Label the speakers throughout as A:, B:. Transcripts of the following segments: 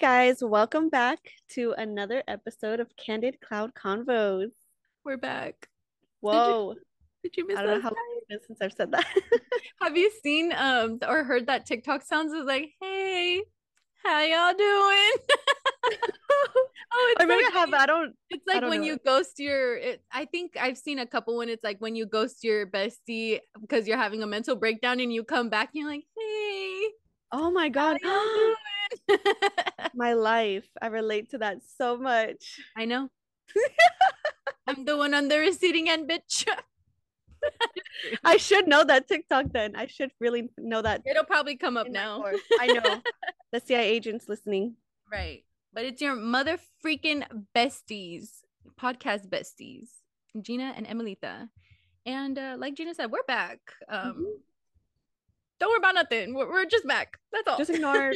A: Guys, welcome back to another episode of Candid Cloud Convos.
B: We're back.
A: Whoa,
B: Did you miss that?
A: I don't know how long it's been since I've said that.
B: Have you seen um or heard that TikTok sounds is like, hey, how y'all doing? oh, it's
A: or maybe
B: like
A: I have, I don't.
B: It's like
A: don't
B: when you
A: it.
B: ghost your it, I think I've seen a couple when it's like when you ghost your bestie because you're having a mental breakdown and you come back and you're like, hey,
A: Oh my God,
B: how
A: my life. I relate to that so much.
B: I know. I'm the one on the receiving end, bitch.
A: I should know that TikTok then. I should really know that.
B: It'll probably come up now.
A: I know. The CIA agents listening.
B: Right. But it's your mother freaking besties, podcast besties, Gina and Emilita. And uh, like Gina said, we're back. Um,
A: Mhm.
B: Don't worry about nothing. We're, we're just back. That's all.
A: Just ignore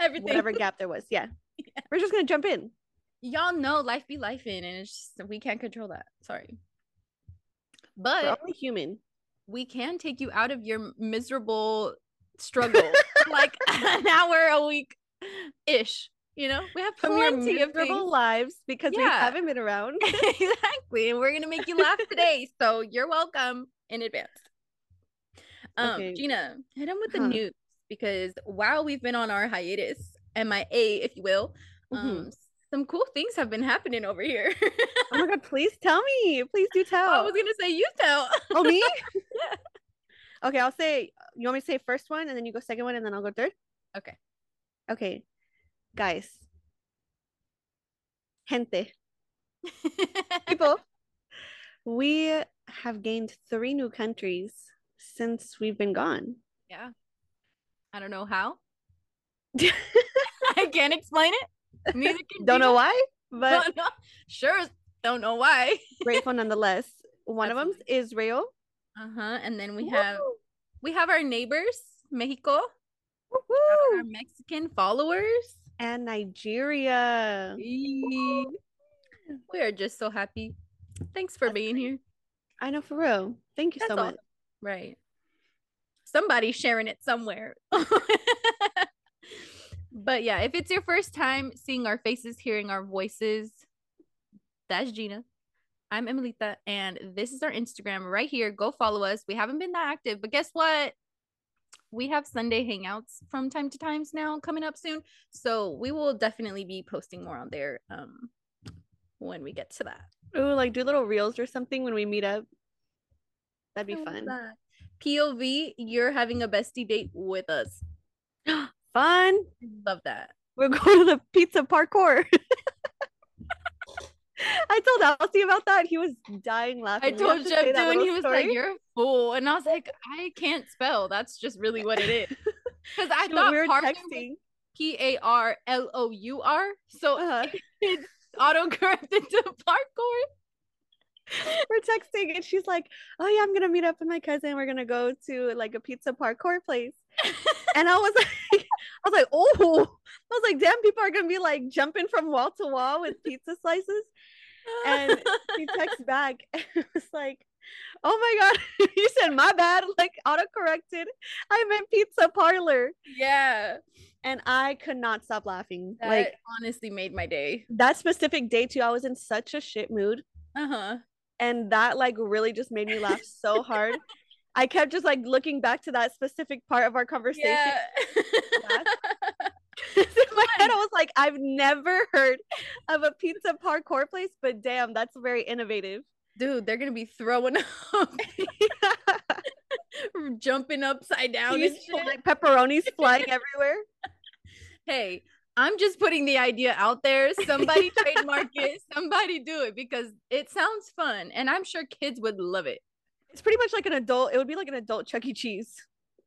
B: everything.
A: whatever gap there was. Yeah. We're just going to jump in.
B: Y'all know life be life in, and it's just, we can't control that. Sorry. But
A: We're only human.
B: we can take you out of your miserable struggle like an hour a week ish. You know, we have plenty of
A: miserable lives because we haven't been around.
B: exactly. And we're gonna make you laugh today. So you're welcome in advance. Um,
A: Okay.
B: Gina, hit them with the
A: Huh.
B: news because while we've been on our hiatus, MIA, if you will, um,
A: Mhm.
B: some cool things have been happening over here.
A: Oh my god, please tell me. Please do tell.
B: I was gonna say you tell.
A: oh, me? Okay, I'll say you want me to say first one and then you go second one and then I'll go third?
B: Okay.
A: Okay. Guys. Gente. People. we have gained three new countries since we've been gone.
B: yeah. I don't know how. I can't explain it. Neither can
A: Don't know why, but
B: Don't know. Sure, don't know why.
A: grateful nonetheless. One of them
B: Absolutely.
A: is Israel.
B: Uh huh. And then we have we have our neighbors, Mexico,
A: Woo!
B: our Mexican followers.
A: and Nigeria.
B: We are just so happy. Thanks for
A: That's
B: being here.
A: I know for real. Thank you so
B: That's all.
A: much.
B: Right. Somebody's sharing it somewhere. but yeah, if it's your first time seeing our faces, hearing our voices, that's Gina. I'm Emilita, and this is our Instagram right here. Go follow us. We haven't been that active, but guess what? We have Sunday hangouts from time to times now coming up soon. So we will definitely be posting more on there um when we get to that.
A: Ooh, like do little reels or something when we meet up. That'd be fun.
B: that. POV, you're having a bestie date with us.
A: Fun.
B: Love that.
A: We're going to the pizza parkour. I told Alcy about that. He was dying laughing.
B: I told
A: to
B: Jeff too, and he was like, "You're a fool," and I was like, "I can't spell. That's just really what it is." Because I thought
A: we were texting.
B: P A R L O U R, so
A: Uh-huh.
B: it's autocorrected to parkour.
A: We're texting, and she's like, "Oh yeah, I'm gonna meet up with my cousin. We're gonna go to like a pizza parkour place." And I was like, I was like, "Oh!" I was like, "Damn, people are gonna be like jumping from wall to wall with pizza slices." And she texts back and it was like, "Oh my god, you said my bad." Like autocorrected. I meant pizza parlor,
B: yeah,
A: and I could not stop laughing.
B: that
A: like
B: honestly made my day.
A: that specific day too, I was in such a shit mood.
B: Uh huh.
A: And that like really just made me laugh so hard. I kept just like looking back to that specific part of our conversation.
B: Yeah.
A: in my head, I was like, I've never heard of a pizza parkour place, but damn, that's very innovative.
B: Dude, they're gonna be throwing up, jumping upside down. And shit.
A: pepperonis flying everywhere.
B: hey, I'm just putting the idea out there. Somebody trademark it. Somebody do it because it sounds fun, and I'm sure kids would love it.
A: It's pretty much like an adult. It would be like an adult Chuck E. Cheese.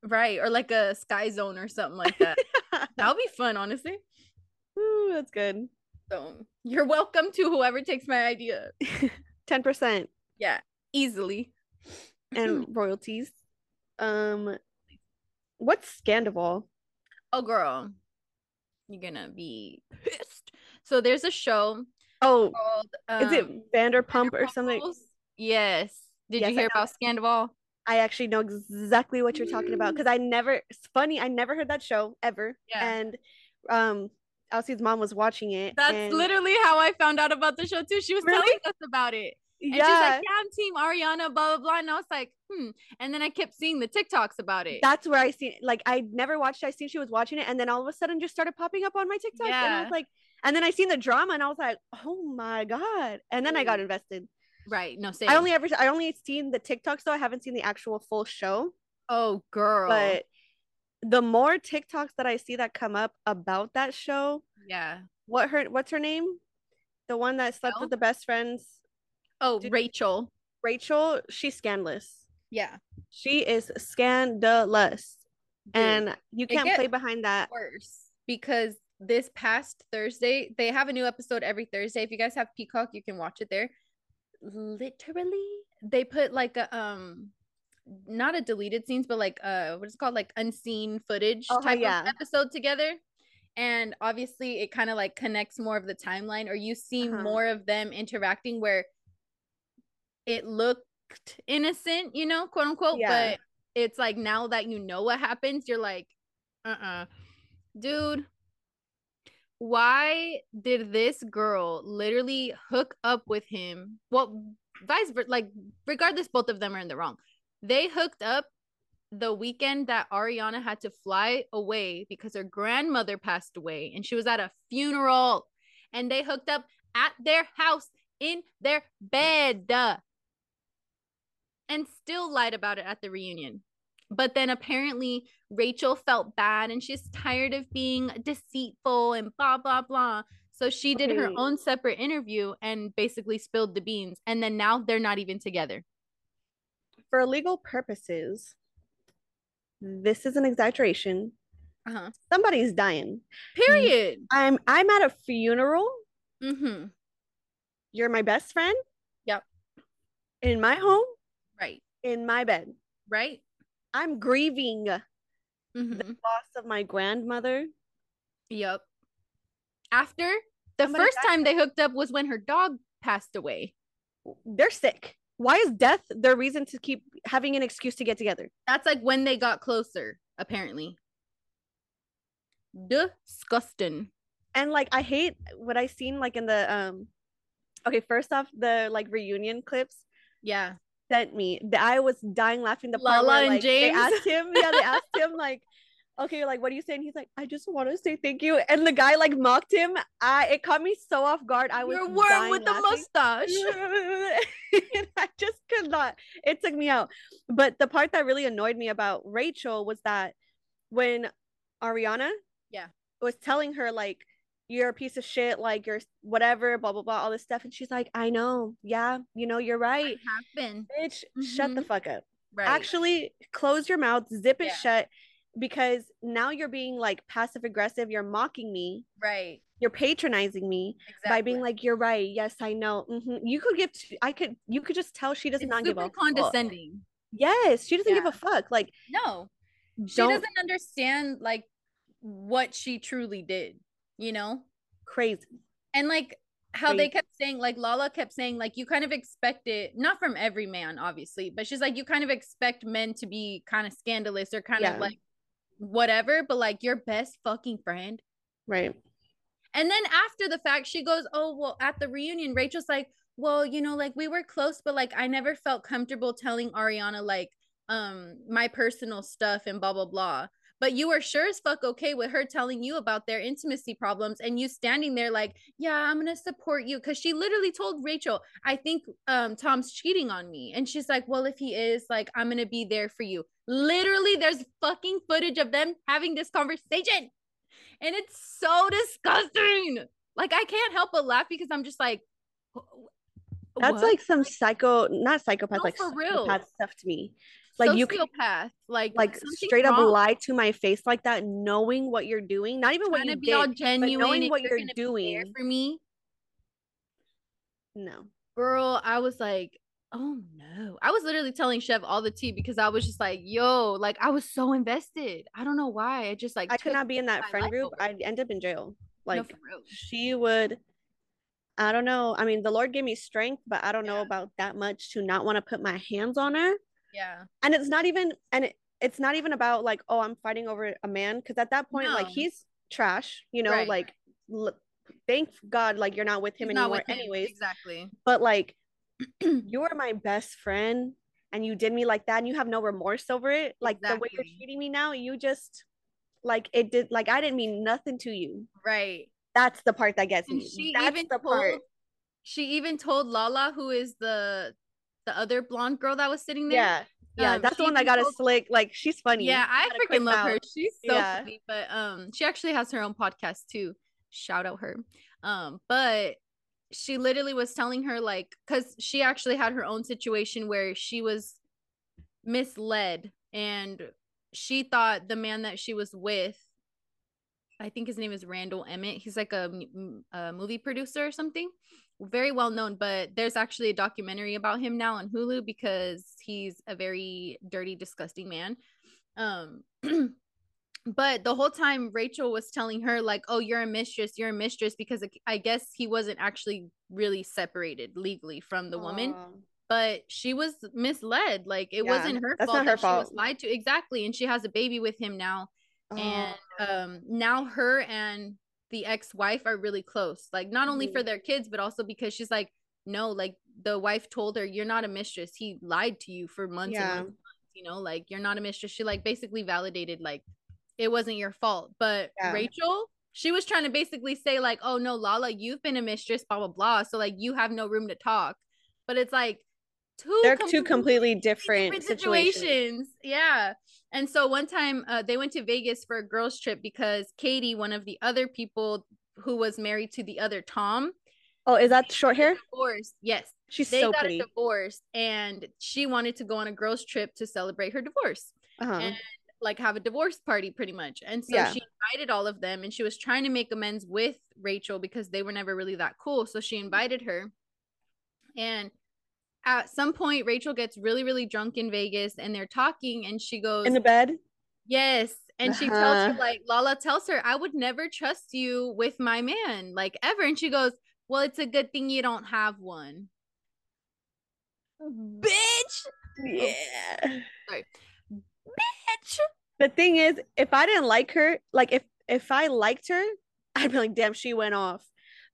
B: Right, or like a Sky Zone or something like that. That'll be fun, honestly.
A: Ooh, that's good.
B: So you're welcome to whoever takes my idea.
A: Ten percent
B: Yeah, easily.
A: and royalties. Um, what's Scandoval?
B: oh, girl, you're gonna be pissed. So there's a show
A: Oh,
B: called.
A: is it
B: um,
A: Vanderpump or something?
B: Yes. Did
A: Yes,
B: you hear about Scandoval?
A: I actually know exactly what you're talking about because I never it's funny, I never heard that show ever.
B: Yeah.
A: And um Elsie's mom was watching it.
B: That's
A: and-
B: literally how I found out about the show too. She was
A: Really?
B: telling us about it. And she's
A: yeah.
B: like, Yeah, I'm team Ariana, blah blah blah. And I was like, hmm. And then I kept seeing the TikToks about it.
A: That's where I seen like I never watched. I seen she was watching it, and then all of a sudden just started popping up on my TikTok, Yeah. and I was like, and then I seen the drama, and I was like, oh my god! And then I got invested.
B: right. No, same.
A: I only ever I only seen the TikToks though. I haven't seen the actual full show.
B: oh girl.
A: But the more TikToks that I see that come up about that show,
B: yeah.
A: what her what's her name? The one that slept with the best friends,
B: Oh,
A: Did-
B: Rachel.
A: Rachel. She's scandalous.
B: Yeah.
A: She is scandalous,
B: Dude,
A: and you can't play behind that.
B: worse because this past Thursday, they have a new episode every Thursday. If you guys have Peacock, you can watch it there. Literally, they put like a um not a deleted scenes, but like uh what is it called? Like unseen footage
A: Oh,
B: type
A: yeah.
B: of episode together. And obviously it kind of like connects more of the timeline or you see
A: Uh-huh.
B: more of them interacting where it looked innocent, you know, quote unquote,
A: Yeah.
B: but it's like now that you know what happens, you're like, uh-uh. Dude, why did this girl literally hook up with him? Well, vice versa, like regardless, both of them are in the wrong. They hooked up the weekend that Ariana had to fly away because her grandmother passed away and she was at a funeral and they hooked up at their house in their bed and still lied about it at the reunion. But then apparently Rachel felt bad and she's tired of being deceitful and blah, blah, blah. So she did her own separate interview and basically spilled the beans. And then now they're not even together.
A: For legal purposes, this is an exaggeration.
B: Uh-huh.
A: Somebody's dying.
B: Period.
A: I'm I'm at a funeral.
B: Mm-hmm.
A: You're my best friend.
B: Yep.
A: In my home. In my bed.
B: Right.
A: I'm grieving the
B: Mm-hmm.
A: loss of my grandmother.
B: Yep. After the
A: Somebody
B: first time they hooked up was when her dog passed away.
A: They're sick. Why is death their reason to keep having an excuse to get together?
B: That's like when they got closer, apparently. Disgusting.
A: And like I hate what I seen like in the um okay, first off, the like reunion clips
B: Yeah.
A: Sent me. The, I was dying laughing. The part
B: Lala
A: where,
B: and
A: like, they asked him, yeah, they asked him like, okay, like what do you say? And he's like, I just want to say thank you. And the guy like mocked him. I it caught me so off guard. I was
B: You're a worm
A: dying
B: with the
A: laughing.
B: mustache.
A: I just could not. It took me out. But the part that really annoyed me about Rachel was that when Ariana,
B: Yeah.
A: was telling her like, "You're a piece of shit," like you're whatever, blah blah blah, all this stuff, and she's like, "I know, yeah, you know, you're right,
B: I have been.
A: bitch. Shut the
B: Mhm.
A: fuck up.
B: Right.
A: Actually, close your mouth, zip it
B: Yeah.
A: shut." Because now you're being like passive aggressive, you're mocking me,
B: right.
A: you're patronizing me,
B: Exactly.
A: by being like, "You're right. Yes, I know." Mhm. You could give. t- I could. You could just tell she does
B: it's
A: not give a fuck.
B: condescending.
A: Yes, she doesn't give a fuck. Like,
B: No. She doesn't understand like what she truly did, you know?
A: crazy.
B: and like how they kept saying like lala kept saying like you kind of expect it not from every man obviously but she's like you kind of expect men to be kind of scandalous or kind
A: Yeah.
B: of like whatever but like your best fucking friend
A: Right.
B: and then after the fact she goes oh well at the reunion rachel's like well you know like we were close but like i never felt comfortable telling ariana like um my personal stuff and blah blah blah but you were sure as fuck okay with her telling you about their intimacy problems and you standing there like yeah i'm gonna support you because she literally told rachel i think um tom's cheating on me and she's like well if he is like i'm gonna be there for you literally there's fucking footage of them having this conversation and it's so disgusting like i can't help but laugh because i'm just like "Wh- wh-
A: That's
B: what?"
A: like some psycho, not psychopath,
B: No,
A: like
B: for real.
A: stuff to me. Like you
B: sociopath like
A: like straight up lie to my face like that, knowing what you're doing, not even what
B: trying
A: you
B: to be
A: did,
B: all genuine,
A: knowing what
B: you're,
A: you're
B: gonna be there
A: doing.
B: for me
A: No.
B: girl i was like oh no i was literally telling chef all the tea because i was just like yo like i was so invested i don't know why i just like
A: I could not be in that friend group.
B: over.
A: I'd end up in jail. Like
B: real.
A: she would I don't know. I mean, the Lord gave me strength, but I don't know about that much to not want to put my hands on her.
B: Yeah
A: And it's not even and it, it's not even about like, oh, I'm fighting over a man. Cause at that point, like he's trash, you know,
B: Right.
A: like l- thank God like you're not with him
B: He's
A: anymore
B: with him.
A: anyways.
B: Exactly.
A: But like you are my best friend and you did me like that and you have no remorse over it. Like the way you're treating me now, you just like it did like I didn't mean nothing to you.
B: Right.
A: That's the part that gets
B: And
A: me.
B: she
A: That's
B: even
A: the part.
B: told she even told Lala, who is the the other blonde girl that was sitting there.
A: Yeah. Yeah,
B: Um,
A: that's the one that got a slick. Like she's funny.
B: Yeah, I
A: Got a quick
B: freaking love her. She's so
A: Yeah.
B: funny. But um, she actually has her own podcast too. Shout out her. Um, but she literally was telling her like, because she actually had her own situation where she was misled and she thought the man that she was with. I think his name is Randall Emmett. He's like a, a movie producer or something. Very well known, but there's actually a documentary about him now on Hulu because he's a very dirty, disgusting man. Um, but the whole time Rachel was telling her like, "Oh, you're a mistress, you're a mistress," because I guess he wasn't actually really separated legally from the woman, but she was misled. Like it
A: Yeah,
B: wasn't her
A: that's
B: fault
A: not her
B: that she was lied to. Exactly, and she has a baby with him now and um now her and the ex-wife are really close like not only for
A: Mhm.
B: their kids but also because she's like no like the wife told her you're not a mistress he lied to you for months and
A: Yeah.
B: months, and months, you know like you're not a mistress she like basically validated like it wasn't your fault but
A: Yeah.
B: rachel she was trying to basically say like oh no lala you've been a mistress blah blah blah so like you have no room to talk but it's like two
A: They're two completely different,
B: different
A: situations.
B: situations. Yeah. And so one time uh, they went to Vegas for a girls' trip because Katie, one of the other people who was married to the other Tom,
A: Oh, is that short hair?
B: divorced. Yes.
A: She's
B: They
A: so
B: got
A: pretty.
B: a divorce and she wanted to go on a girls' trip to celebrate her divorce.
A: Uh-huh.
B: and like have a divorce party pretty much. And so
A: Yeah.
B: she invited all of them and she was trying to make amends with Rachel because they were never really that cool. So she invited her. And at some point Rachel gets really really drunk in Vegas and they're talking and she goes
A: In the bed.
B: Yes. And she tells her,
A: Uh-huh.
B: like, Lala tells her, I would never trust you with my man, like ever. And she goes, Well, it's a good thing you don't have one. Bitch.
A: Yeah. Sorry.
B: Bitch.
A: The thing is, if I didn't like her, like if if I liked her, I'd be like, damn, she went off.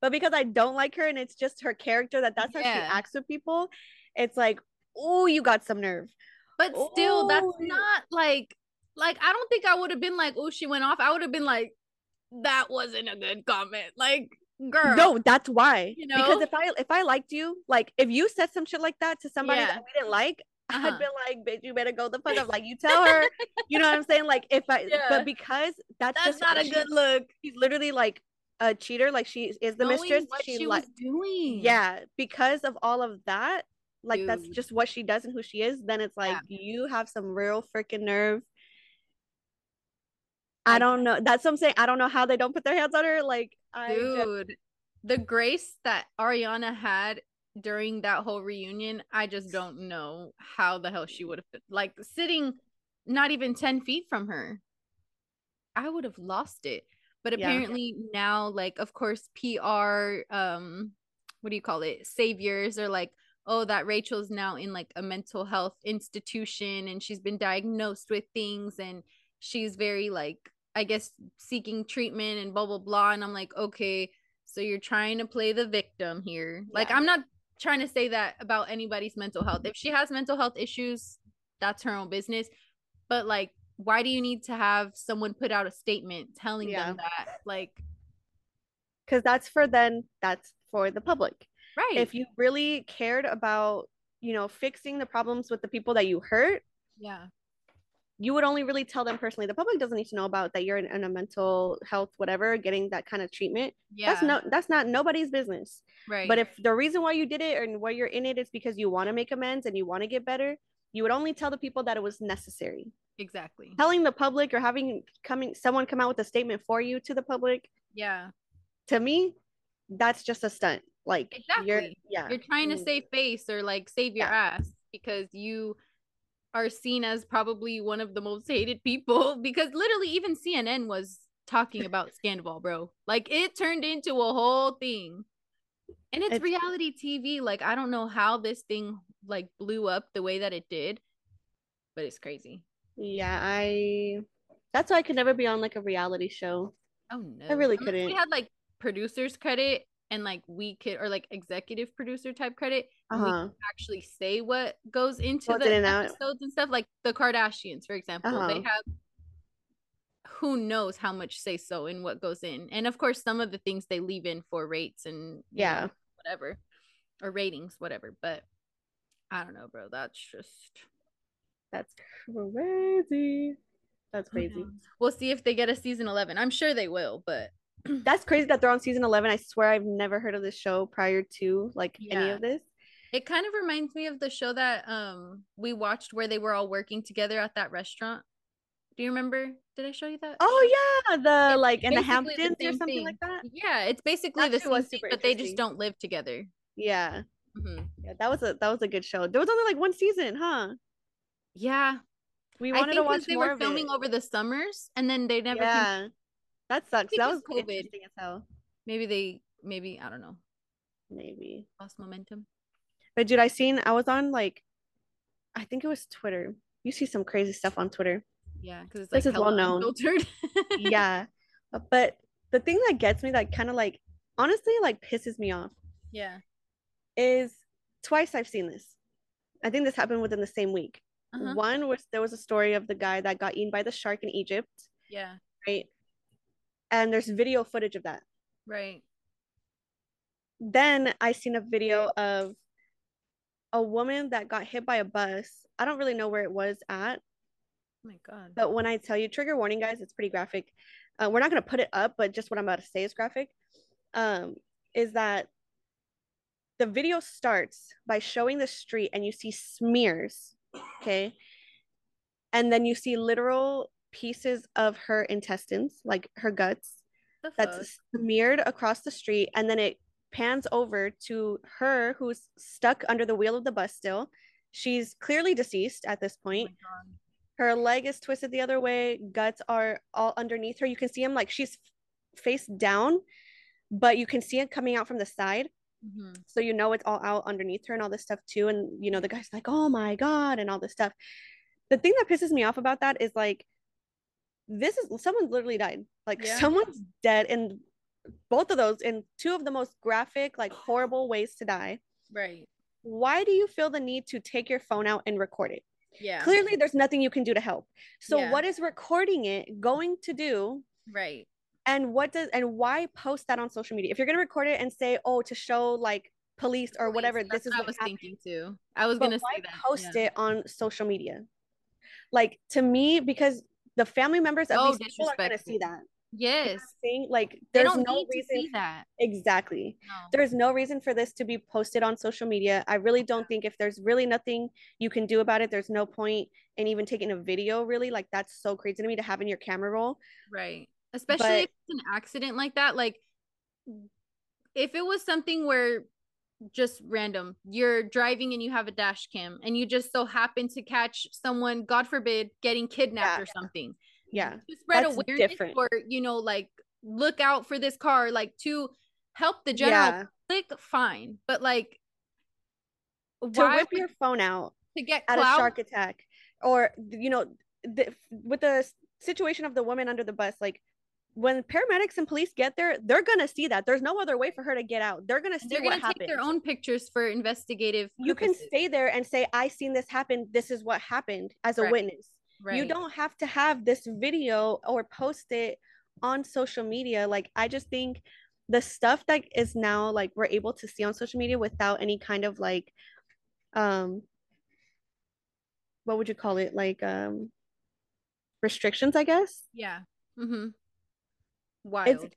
A: But because I don't like her and it's just her character that that's how she acts with people, it's like, oh, you got some nerve.
B: But still, that's
A: Oh,
B: not like, like, I don't think I would have been like, Oh, she went off. I would have been like, That wasn't a good comment. Like, girl.
A: No, that's why.
B: You know?
A: Because if I if I liked you, like if you said some shit like that to somebody
B: Yeah.
A: that we didn't like,
B: Uh-huh.
A: I'd be like, bitch, you better go the fuck up. Like you tell her, you know what I'm saying? Like if I
B: Yeah.
A: but because that's,
B: That's
A: just
B: not a
A: she-
B: good look.
A: She's literally like a cheater, like she is the
B: Knowing
A: mistress.
B: what
A: she,
B: she
A: like
B: was doing.
A: yeah, because of all of that, like that's just what she does and who she is, then it's like you have some real freaking nerve. I don't know. That's what I'm saying. I don't know how they don't put their hands on her. Like I just-
B: dude the grace that ariana had during that whole reunion i just don't know how the hell she would have like sitting not even 10 feet from her i would have lost it but
A: Yeah.
B: apparently now like of course pr um what do you call it saviors are like oh that rachel's now in like a mental health institution and she's been diagnosed with things and she's very like i guess seeking treatment and blah blah blah. And i'm like okay so you're trying to play the victim here. Like i'm not trying to say that about anybody's mental health. If she has mental health issues that's her own business. But like why do you need to have someone put out a statement telling
A: Yeah.
B: them that? Like
A: because that's for then that's for the public
B: right.
A: if you really cared about you know fixing the problems with the people that you hurt
B: yeah.
A: you would only really tell them personally. The public doesn't need to know about that you're in, in a mental health whatever getting that kind of treatment.
B: Yeah.
A: that's no that's not nobody's business.
B: Right.
A: but if the reason why you did it and why you're in it is because you want to make amends and you want to get better you would only tell the people that it was necessary.
B: Exactly.
A: Telling the public or having coming someone come out with a statement for you to the public
B: yeah.
A: to me that's just a stunt like you're
B: Exactly.
A: yeah
B: you're trying to
A: Mm.
B: save face or like save your
A: Yeah.
B: ass because you are seen as probably one of the most hated people because literally even CNN was talking about Scandal, bro. Like it turned into a whole thing. And it's,
A: It's-
B: reality TV. Like I don't know how this thing like blew up the way that it did, but it's crazy.
A: yeah i that's why i could never be on like a reality show
B: Oh no.
A: I really
B: Unless
A: couldn't.
B: We had like producers credit and like we could or like executive producer type credit
A: Uh-huh.
B: actually say what goes into
A: Goes
B: the
A: and out.
B: episodes and stuff like the kardashians for example they
A: Uh-huh.
B: have who knows how much say so in what goes in and of course some of the things they leave in for rates and
A: Yeah.
B: know, whatever or ratings whatever but i don't know bro that's just
A: That's crazy. That's crazy.
B: we'll see if they get a season 11 i'm sure they will but
A: That's crazy that they're on season 11. I swear I've never heard of this show prior to like any of this.
B: It kind of reminds me of the show that um we watched where they were all working together at that restaurant. Do you remember? Did I show you that?
A: Oh yeah, the
B: It's
A: like in the
B: basically the
A: Hamptons or something
B: thing.
A: like that.
B: Yeah, it's basically
A: That
B: the same thing, but they just don't live together.
A: Yeah.
B: Mhm.
A: Yeah, that was a that was a good show. There was only like one season, huh?
B: Yeah,
A: We wanted to watch
B: they
A: more
B: were
A: of
B: filming
A: it.
B: over the summers, and then they never.
A: yeah, that sucks. That was
B: COVID.
A: interesting as hell.
B: maybe they, maybe I don't know,
A: Maybe,
B: lost momentum.
A: but dude, I seen I was on like, I think it was Twitter. You see some crazy stuff on Twitter.
B: Yeah, because it's
A: This
B: like
A: is well known.
B: unfiltered.
A: yeah, but the thing that gets me, that kind of like, honestly, like pisses me off,
B: yeah.
A: is twice I've seen this. I think this happened within the same week.
B: Uh-huh.
A: One was there was a story of the guy that got eaten by the shark in Egypt,
B: Yeah.
A: right? And there's video footage of that.
B: Right.
A: Then I seen a video of a woman that got hit by a bus. I don't really know where it was at,
B: Oh my god.
A: but when I tell you trigger warning, guys, it's pretty graphic. Uh, we're not gonna put it up, but just what I'm about to say is graphic. Um, is that the video starts by showing the street and you see smears, okay, and then you see literal pieces of her intestines, like her guts,
B: The fuck?
A: that's smeared across the street and then it pans over to her who's stuck under the wheel of the bus still she's clearly deceased at this
B: Oh
A: point
B: God.
A: her leg is twisted the other way guts are all underneath her you can see him like she's face down but you can see it coming out from the side
B: Mhm.
A: so you know it's all out underneath her and all this stuff too and you know the guy's like oh my god and all this stuff the thing that pisses me off about that is like this is someone's literally died like
B: Yeah.
A: someone's dead in both of those in two of the most graphic like horrible ways to die
B: Right.
A: why do you feel the need to take your phone out and record it
B: Yeah.
A: clearly there's nothing you can do to help so
B: Yeah.
A: what is recording it going to do
B: Right.
A: and what does and why post that on social media if you're going to record it and say oh to show like police or
B: Police,
A: whatever this is
B: what I was
A: happened.
B: thinking too. I was
A: But
B: gonna say that.
A: post
B: yeah.
A: it on social media like to me because the family members of
B: Oh,
A: these people are going to see that
B: Yes.
A: thing like
B: They
A: there's
B: don't
A: no reason
B: to see that.
A: exactly
B: No.
A: there's no reason for this to be posted on social media i really don't think if there's really nothing you can do about it there's no point in even taking a video really like that's so crazy to me to have in your camera roll
B: Right. Especially
A: But-
B: if it's an accident like that. Like if it was something where just random, you're driving and you have a dash cam and you just so happen to catch someone, God forbid, getting kidnapped
A: Yeah.
B: or something.
A: yeah
B: To spread
A: That's
B: awareness
A: different.
B: or, you know, like look out for this car, like to help the general
A: yeah
B: public, fine. But like
A: to whip your phone out
B: to get
A: at a shark attack or you know the, with the situation of the woman under the bus like when paramedics and police get there they're gonna see that. There's no other way for her to get out. They're gonna see
B: They're gonna
A: happened
B: take their own pictures for investigative.
A: you can stay there and say i seen this happen. This is what happened as a
B: Right.
A: witness. You don't have to have this video or post it on social media. Like i just think the stuff that is now like we're able to see on social media without any kind of like um what would you call it? Like um restrictions i guess?
B: Yeah. Mm-hmm. Wild.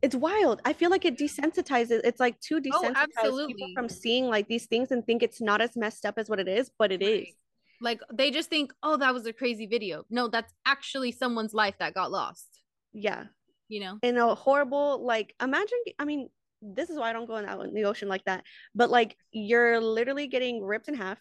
A: it's wild i feel like it desensitizes it's like too oh, desensitized people
B: Oh, absolutely.
A: from seeing like these things and think it's not as messed up as what it is but it is.
B: Right. Like they just think, oh, that was a crazy video. No, that's actually someone's life that got lost.
A: yeah
B: You know?
A: in a horrible like imagine i mean this is why i don't go in, out in the ocean like that but like you're literally getting ripped in half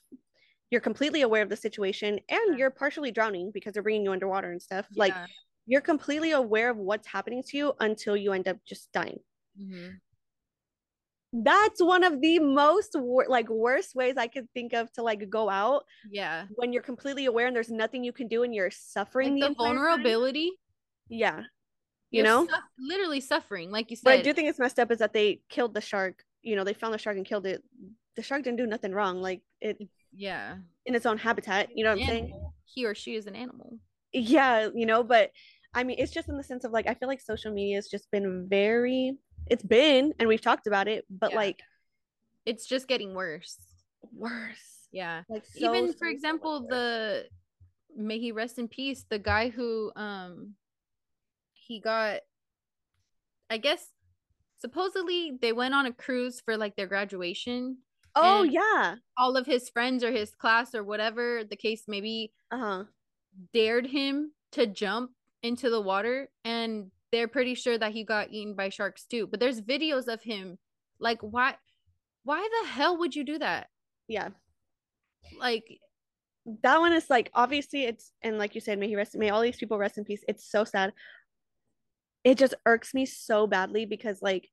A: you're completely aware of the situation and
B: Yeah.
A: you're partially drowning because they're bringing you underwater and stuff like
B: Yeah.
A: You're completely aware of what's happening to you until you end up just dying
B: Mhm.
A: that's one of the most wor- like worst ways i could think of to like go out
B: yeah.
A: when you're completely aware and there's nothing you can do and you're suffering
B: Like
A: the,
B: the
A: entire time.
B: vulnerability.
A: yeah you
B: You're
A: know
B: suff- literally suffering, like you
A: what i do think it's messed up is that they killed the shark you know they found the shark and killed it the shark didn't do nothing wrong like it
B: yeah,
A: in its own habitat you know what i'm saying
B: he or she is an animal.
A: Yeah you know but i mean it's just in the sense of like i feel like social media has just been very it's been and we've talked about it but
B: Yeah.
A: like
B: It's just getting worse.
A: worse
B: Yeah.
A: like so,
B: Even
A: so,
B: for example, the may he rest in peace, the guy who um he got I guess supposedly they went on a cruise for like their graduation.
A: oh yeah
B: All of his friends or his class or whatever the case may be
A: uh-huh
B: dared him to jump into the water and they're pretty sure that he got eaten by sharks too. But there's videos of him like why why the hell would you do that?
A: yeah
B: Like
A: that one is like obviously it's and like you said may he rest may all these people rest in peace it's so sad it just irks me so badly because like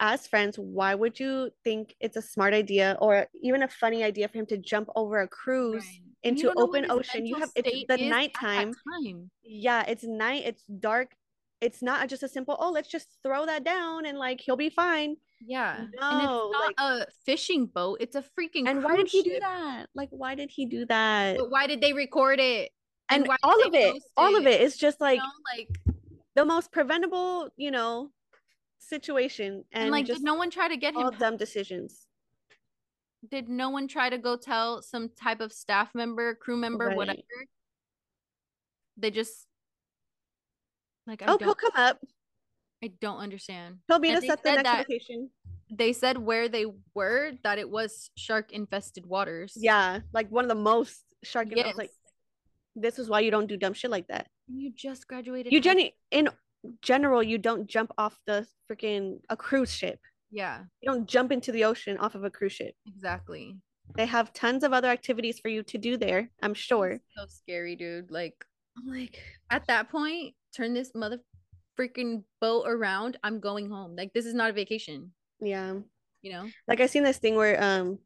A: as friends why would you think it's a smart idea or even a funny idea for him to jump over a cruise
B: Right.
A: Into
B: you
A: open ocean you have it's the
B: is at that
A: nighttime
B: time.
A: yeah it's night it's dark it's not just a simple oh let's just throw that down and like he'll be fine
B: Yeah. and it's not
A: like-
B: a fishing boat, it's a freaking
A: and why did he do that like why did he do that
B: But why did they record it?
A: and
B: why
A: all of it all of it is just
B: You
A: like
B: know, like
A: the most preventable, you know, situation
B: and,
A: and,
B: like did no one try to get him
A: all dumb decisions.
B: did no one try to go tell some type of staff member, crew member,
A: Right.
B: whatever? They just like I
A: oh,
B: don't
A: he'll come up.
B: I don't understand.
A: He'll meet
B: And
A: us
B: they
A: at the
B: said
A: next location.
B: They said where they were that it was shark infested waters.
A: Yeah, like one of the most shark.
B: Yes.
A: like, this is why you don't do dumb shit like that.
B: you just graduated.
A: You genu- in general, you don't jump off the freaking a cruise ship.
B: Yeah,
A: You don't jump into the ocean off of a cruise ship.
B: exactly.
A: They have tons of other activities for you to do there. I'm sure.
B: So scary, dude. Like
A: I'm like,
B: at that point, turn this mother freaking boat around. I'm going home. Like this is not a vacation.
A: yeah.
B: You know?
A: like I seen this thing where um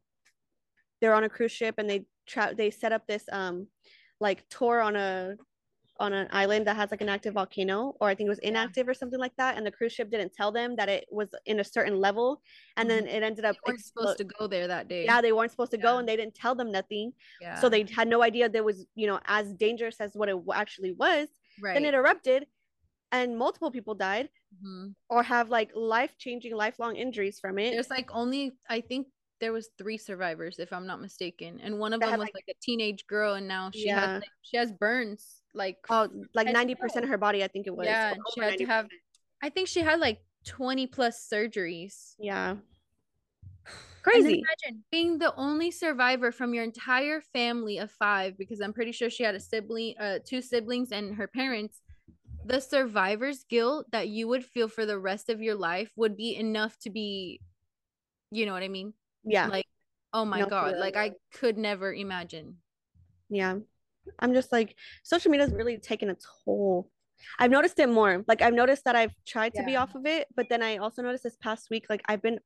A: they're on a cruise ship and they try they set up this um like tour on a on an island that has like an active volcano or I think it was
B: Yeah.
A: inactive or something like that and the cruise ship didn't tell them that it was in a certain level and then it ended up
B: Mm-hmm. They weren't supposed to go there that day.
A: yeah they weren't supposed to go and they didn't tell them nothing
B: yeah.
A: so they had no idea there was you know as dangerous as what it actually was
B: right.
A: then it erupted and multiple people died
B: Mhm.
A: or have like life-changing lifelong injuries from it
B: There's like only I think there was three survivors if I'm not mistaken, and one of
A: That
B: them was
A: like-
B: like, a teenage girl, and now she
A: Yeah.
B: has like, she has burns. Like
A: oh like 90%
B: know.
A: of her body I think it was
B: Yeah, she had to
A: 90%.
B: have- I think she had like 20 plus surgeries.
A: Yeah. Crazy.
B: imagine being the only survivor from your entire family of five, because I'm pretty sure she had a sibling, uh, two siblings and her parents. The survivor's guilt that you would feel for the rest of your life would be enough to be, you know what I mean?
A: Yeah.
B: Like, oh my
A: No,
B: god,
A: real.
B: like I could never imagine.
A: yeah. I'm just like social media's really taken a toll. I've noticed it more. Like I've noticed that I've tried to be off of it, but then I also noticed this past week like I've been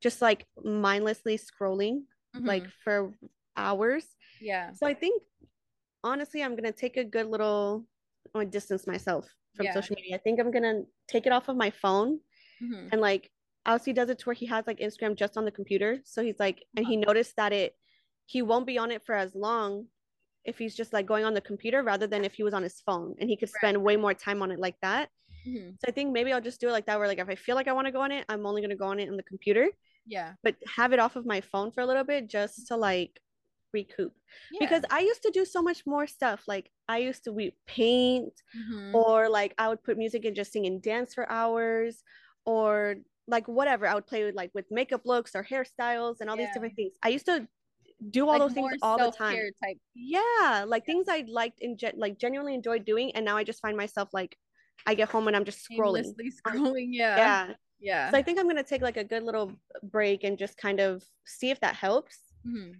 A: just like mindlessly scrolling like
B: Mhm.
A: for hours.
B: yeah,
A: So I think honestly I'm going to take a good little I'm gonna distance myself from
B: Yeah.
A: social media. I think I'm going to take it off of my phone
B: Mhm.
A: and like Alcy does it to where he has like Instagram just on the computer. So he's like, and he noticed that it he won't be on it for as long if he's just like going on the computer rather than if he was on his phone and he could
B: Right.
A: spend way more time on it like that.
B: Mhm.
A: So I think maybe I'll just do it like that where like if I feel like I want to go on it, I'm only gonna go on it on the computer,
B: yeah,
A: but have it off of my phone for a little bit just to like recoup. Because I used to do so much more stuff. Like I used to we paint
B: Mhm.
A: or like I would put music and just sing and dance for hours or like whatever I would play with like with makeup looks or hairstyles and all these different things. I used to do all
B: Like,
A: those things all the time.
B: Type.
A: Yeah, like things I liked and gen- like genuinely enjoyed doing and now I just find myself like I get home and I'm just scrolling.
B: Aimlessly scrolling. Yeah,
A: Yeah.
B: yeah.
A: So I think I'm to take like a good little break and just kind of see if that helps.
B: Mhm.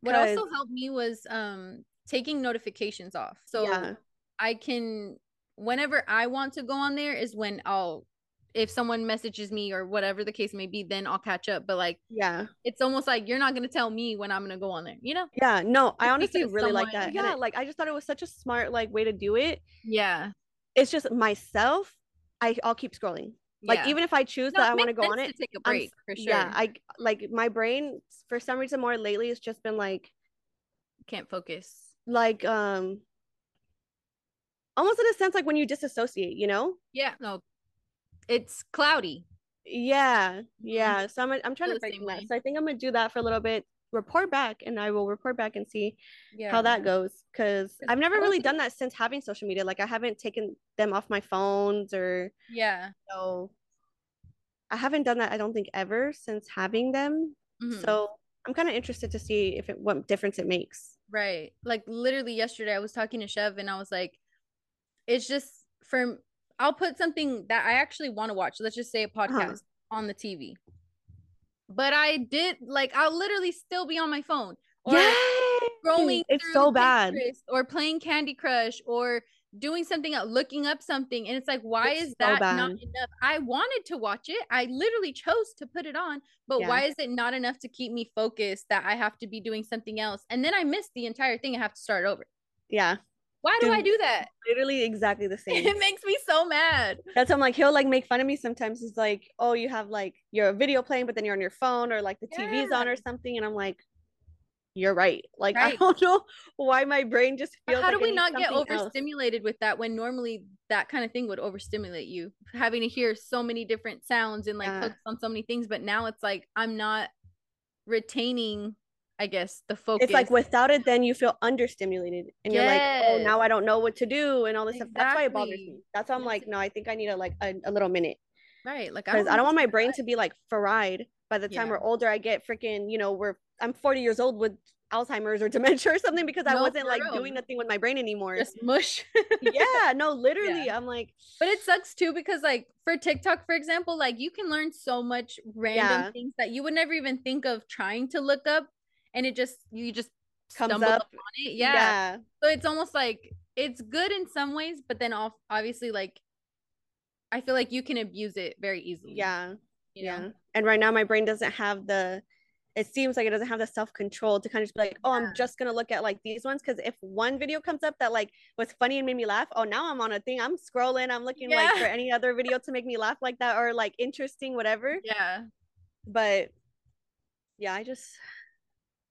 B: What also helped me was um taking notifications off. So
A: yeah.
B: I can whenever I want to go on there is when I'll if someone messages me or whatever the case may be, then I'll catch up. But like
A: Yeah.
B: it's almost like you're not gonna tell me when I'm gonna go on there, you know?
A: Yeah, no, I honestly really like that. Yeah, like I just thought it was such a smart like way to do it.
B: Yeah.
A: It's just myself. I I'll keep scrolling. Like
B: Yeah.
A: even if I choose
B: No,
A: that I want to go on it,
B: to take a
A: I'm
B: break for sure.
A: yeah, I like my brain for some reason more lately it's just been like
B: can't focus.
A: like um almost in a sense like when you disassociate, you know?
B: Yeah, no, it's cloudy.
A: Yeah, yeah. So I'm I'm trying to break that. So I think I'm gonna do that for a little bit, report back, and I will report back and see
B: Yeah,
A: how that goes. Cause I've never really done that since having social media. Like I haven't taken them off my phones or
B: Yeah.
A: so I haven't done that, I don't think ever since having them.
B: mhm.
A: So I'm kind of interested to see if it what difference it makes.
B: Right. Like literally yesterday I was talking to Chev and I was like, it's just for I'll put something that I actually want to watch. Let's just say a uh-huh. podcast on the TV. But I did like I'll literally still be on my phone or scrolling
A: it's so bad.
B: Or playing Candy Crush or doing something looking up something and it's like why
A: It's
B: is
A: so
B: that not enough? I wanted to watch it. I literally chose to put it on, but
A: Yeah.
B: why is it not enough to keep me focused that I have to be doing something else and then I miss the entire thing I have to start over.
A: Yeah,
B: Why do I do that?
A: literally exactly the same.
B: It makes me so mad.
A: That's I'm like he'll like make fun of me sometimes. He's like, "Oh, you have like your video playing, but then you're on your phone or like the TV's on or something," and I'm like, "You're right." Like I don't know why my brain just
B: But
A: feels.
B: how
A: like
B: do we not get
A: something else.
B: overstimulated with that when normally that kind of thing would overstimulate you? Having to hear so many different sounds and like
A: Yeah.
B: focus on so many things, but now it's like I'm not retaining, I guess, the focus.
A: It's like without it, then you feel understimulated, and you're like, "Oh, now I don't know what to do," and all this stuff. That's why it bothers me. That's why I'm
B: Yes,
A: like, "No, I think I need a like a, a little minute."
B: right. Like
A: because I don't want my brain
B: to
A: be like fried by the time
B: Yeah.
A: we're older. I get freaking, you know, we're I'm 40 years old with Alzheimer's or dementia or something because I
B: No,
A: wasn't like
B: real.
A: doing nothing with my brain anymore.
B: just mush.
A: yeah, no, literally, I'm like,
B: But it sucks too because like for TikTok, for example, like you can learn so much random
A: Yeah.
B: things that you would never even think of trying to look up, and it just you just
A: Comes
B: stumble
A: up.
B: upon it. Yeah. So it's almost like it's good in some ways, but then off obviously like I feel like you can abuse it very easily.
A: yeah,
B: you
A: yeah.
B: know?
A: And right now, my brain doesn't have the. It seems like it doesn't have the self control to kind of just be like, oh,
B: Yeah.
A: I'm just gonna look at like these ones because if one video comes up that like was funny and made me laugh, oh, now I'm on a thing. I'm scrolling. I'm looking like for any other video to make me laugh like that or like interesting, whatever.
B: Yeah.
A: but yeah, I just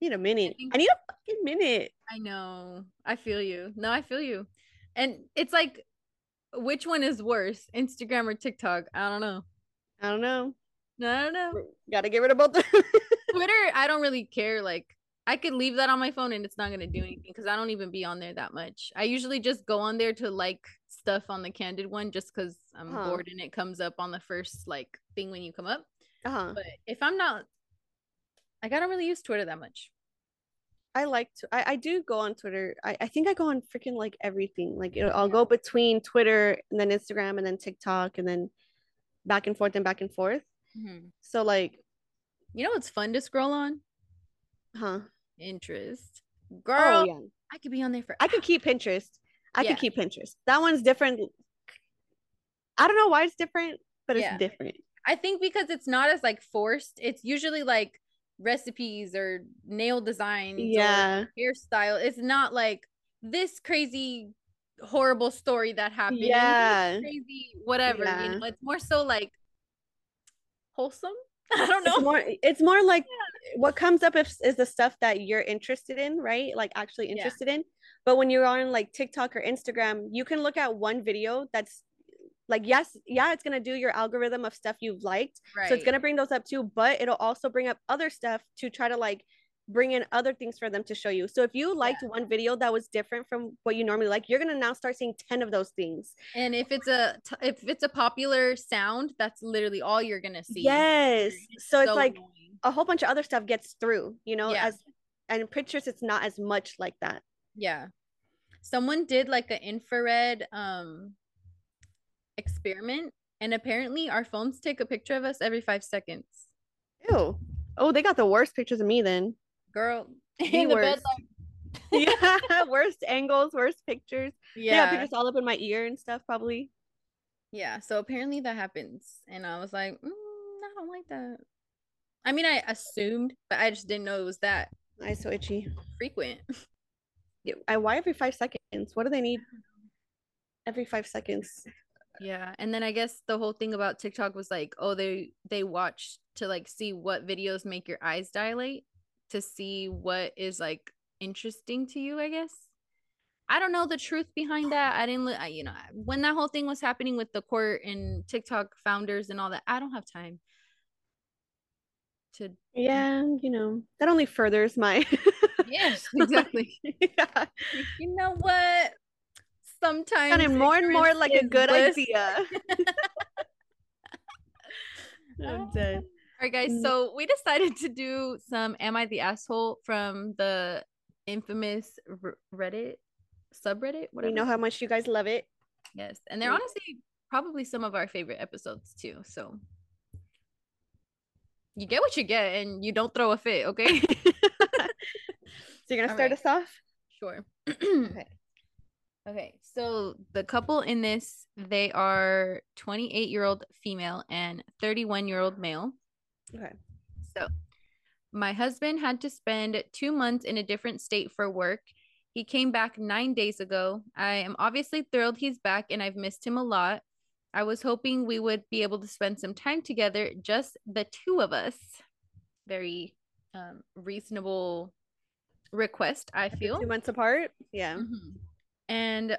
A: need a minute.
B: think-
A: I need a fucking minute.
B: I know. I feel you. No, I feel you. And it's like which one is worse, Instagram or TikTok? I don't know.
A: I don't know.
B: No, I don't know.
A: Gotta get rid of both.
B: Twitter, I don't really care. Like, I could leave that on my phone and it's not gonna do anything because I don't even be on there that much. I usually just go on there to like stuff on the candid one just because I'm
A: Huh.
B: bored and it comes up on the first like thing when you come up.
A: uh-huh.
B: But if I'm not, like, I don't really use Twitter that much.
A: I like to. I, I do go on Twitter. I, I think I go on freaking like everything. Like I'll go between Twitter and then Instagram and then TikTok and then back and forth and back and forth. Mm-hmm. So like,
B: You know what's fun to scroll on?
A: huh?
B: Interest, oh, girl.
A: oh yeah.
B: I could be on there for.
A: I could keep Pinterest. I
B: Yeah.
A: could keep Pinterest. That one's different. I don't know why it's different, but it's
B: Yeah.
A: different.
B: I think because it's not as like forced. It's usually like recipes or nail designs. or
A: Yeah.
B: hairstyle. It's not like this crazy horrible story that happened.
A: Yeah.
B: crazy whatever.
A: Yeah.
B: You know, it's more so like wholesome. I don't know.
A: It's more it's more like what comes up is, is the stuff that you're interested in, right? Like actually
B: Yeah.
A: interested in. But when you're on like TikTok or Instagram, you can look at one video that's like yes, yeah, it's gonna do your algorithm of stuff you've liked.
B: right.
A: So it's gonna bring those up too, but it'll also bring up other stuff to try to like bring in other things for them to show you. So if you liked one video that was different from what you normally like, you're gonna now start seeing 10 of those things.
B: And if it's a if it's a popular sound, that's literally all you're gonna see.
A: Yes. So it's like
B: annoying.
A: a whole bunch of other stuff gets through, you know,
B: Yeah.
A: as and pictures it's not as much like that.
B: Yeah. Someone did like an infrared um experiment and apparently our phones take a picture of us every 5 seconds.
A: Ew. Oh, they got the worst pictures of me then.
B: Girl,
A: The
B: in the bed
A: worst.
B: like
A: yeah, worst angles, worst pictures.
B: Yeah.
A: pictures all up in my ear and stuff, probably.
B: Yeah, so apparently that happens and I was like, mm, I don't like that. I mean, I assumed, but I just didn't know it was that
A: I so itchy.
B: frequent.
A: Yeah, I, why every five seconds? What do they need? Every five seconds.
B: Yeah, and then I guess the whole thing about TikTok was like, oh, they they watch to like see what videos make your eyes dilate to see what is like interesting to you, I guess. I don't know the truth behind that. I didn't, I, you know, when that whole thing was happening with the court and TikTok founders and all that, I don't have time to.
A: Yeah, you know, that only furthers my.
B: yes, exactly.
A: yeah.
B: You know what? Sometimes
A: Sounding more and more like a good
B: bliss.
A: idea. I'm dead.
B: All right, guys.
A: Mm.
B: So we decided to do some "Am I the Asshole" from the infamous Reddit subreddit. Whatever.
A: We know how much you guys love it.
B: Yes, and they're honestly probably some of our favorite episodes too. So you get what you get, and you don't throw a fit. Okay.
A: So you're gonna
B: All
A: start
B: right.
A: us off?
B: Sure. okay. Okay. So the couple in this, they are 28 year old female and 31 year old male.
A: Okay.
B: So my husband had to spend two months in a different state for work. He came back nine days ago. I am obviously thrilled he's back and I've missed him a lot. I was hoping we would be able to spend some time together, just the two of us. Very um, reasonable request, I feel.
A: Two months apart. Yeah.
B: Mhm. And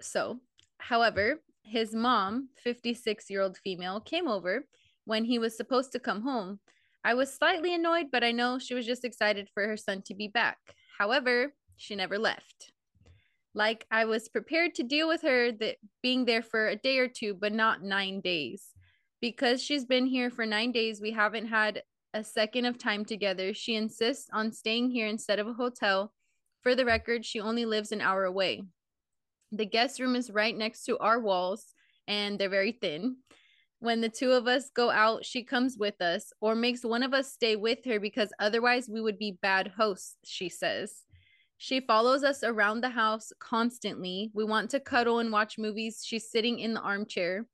B: so, however, his mom, 56 year old female, came over when he was supposed to come home. I was slightly annoyed, but I know she was just excited for her son to be back. However, she never left. Like I was prepared to deal with her that being there for a day or two, but not nine days. Because she's been here for nine days, we haven't had a second of time together. She insists on staying here instead of a hotel. For the record, she only lives an hour away. The guest room is right next to our walls, and they're very thin. When the two of us go out, she comes with us or makes one of us stay with her because otherwise we would be bad hosts, she says. She follows us around the house constantly. We want to cuddle and watch movies. She's sitting in the armchair.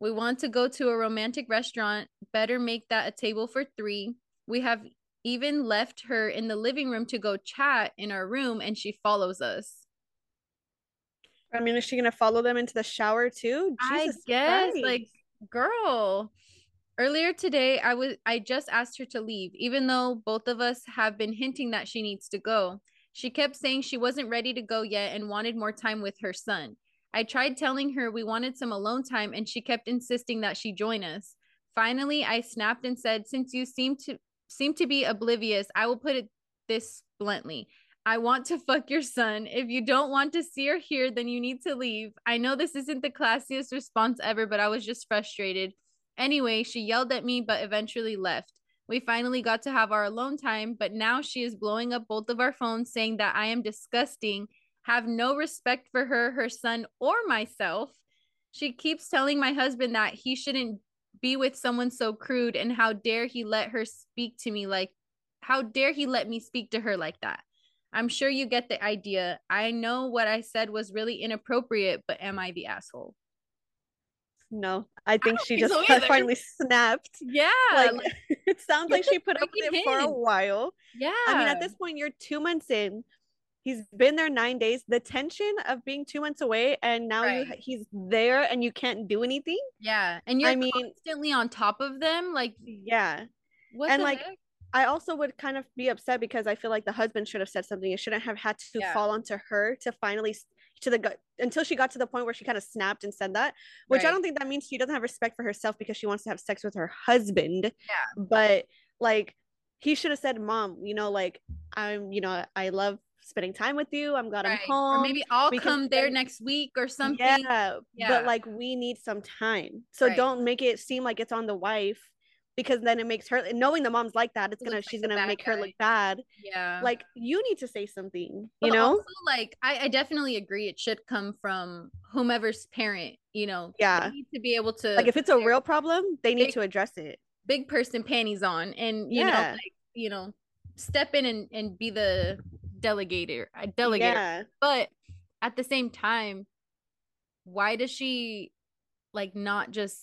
B: We want to go to a romantic restaurant. Better make that a table for three. We have even left her in the living room to go chat in our room, and she follows us.
A: I mean, is she gonna follow them into the shower too? Jesus
B: I guess,
A: Christ.
B: like, girl. Earlier today, I was I just asked her to leave, even though both of us have been hinting that she needs to go. She kept saying she wasn't ready to go yet and wanted more time with her son. I tried telling her we wanted some alone time, and she kept insisting that she join us. Finally, I snapped and said, "Since you seem to seem to be oblivious, I will put it this bluntly. I want to fuck your son. If you don't want to see or hear, then you need to leave. I know this isn't the classiest response ever, but I was just frustrated. Anyway, she yelled at me, but eventually left. We finally got to have our alone time, but now she is blowing up both of our phones saying that I am disgusting, have no respect for her, her son, or myself. She keeps telling my husband that he shouldn't be with someone so crude and how dare he let her speak to me like how dare he let me speak to her like that. I'm sure you get the idea. I know what I said was really inappropriate, but am I the asshole?
A: no, I think
B: don't
A: she just
B: so
A: finally snapped.
B: Yeah.
A: Like,
B: like,
A: it sounds like she put up with it for a while.
B: yeah.
A: I mean, at this point, you're two months in. He's been there nine days. The tension of being two months away, and now you he's there, and you can't do anything.
B: yeah. And you're
A: I mean,
B: constantly on top of them. Like,
A: yeah.
B: what
A: And, like,
B: heck?
A: I also would kind of be upset because I feel like the husband should have said something. It shouldn't have had to
B: Yeah.
A: fall onto her to finally to the until she got to the point where she kind of snapped and said that. Which I don't think that means she doesn't have respect for herself because she wants to have sex with her husband.
B: Yeah.
A: But like he should have said, "Mom, you know, like I'm, you know, I love spending time with you. I'm glad
B: Right.
A: I'm home."
B: Or maybe I'll
A: we
B: come there next week or something.
A: Yeah,
B: Yeah.
A: but like we need some time. So
B: Right.
A: don't make it seem like it's on the wife because then it makes her knowing the mom's like that, it's
B: It
A: gonna
B: like
A: she's gonna make her look bad.
B: Yeah.
A: Like you need to say something,
B: But
A: you know?
B: also, like I, I definitely agree it should come from whomever's parent, you know.
A: Yeah.
B: need to be able to
A: Like if it's a real problem, they need
B: big-
A: to address it.
B: big person panties on and you know, like, you know, step in and, and be the delegator, a delegator.
A: Yeah.
B: But at the same time, why does she like not just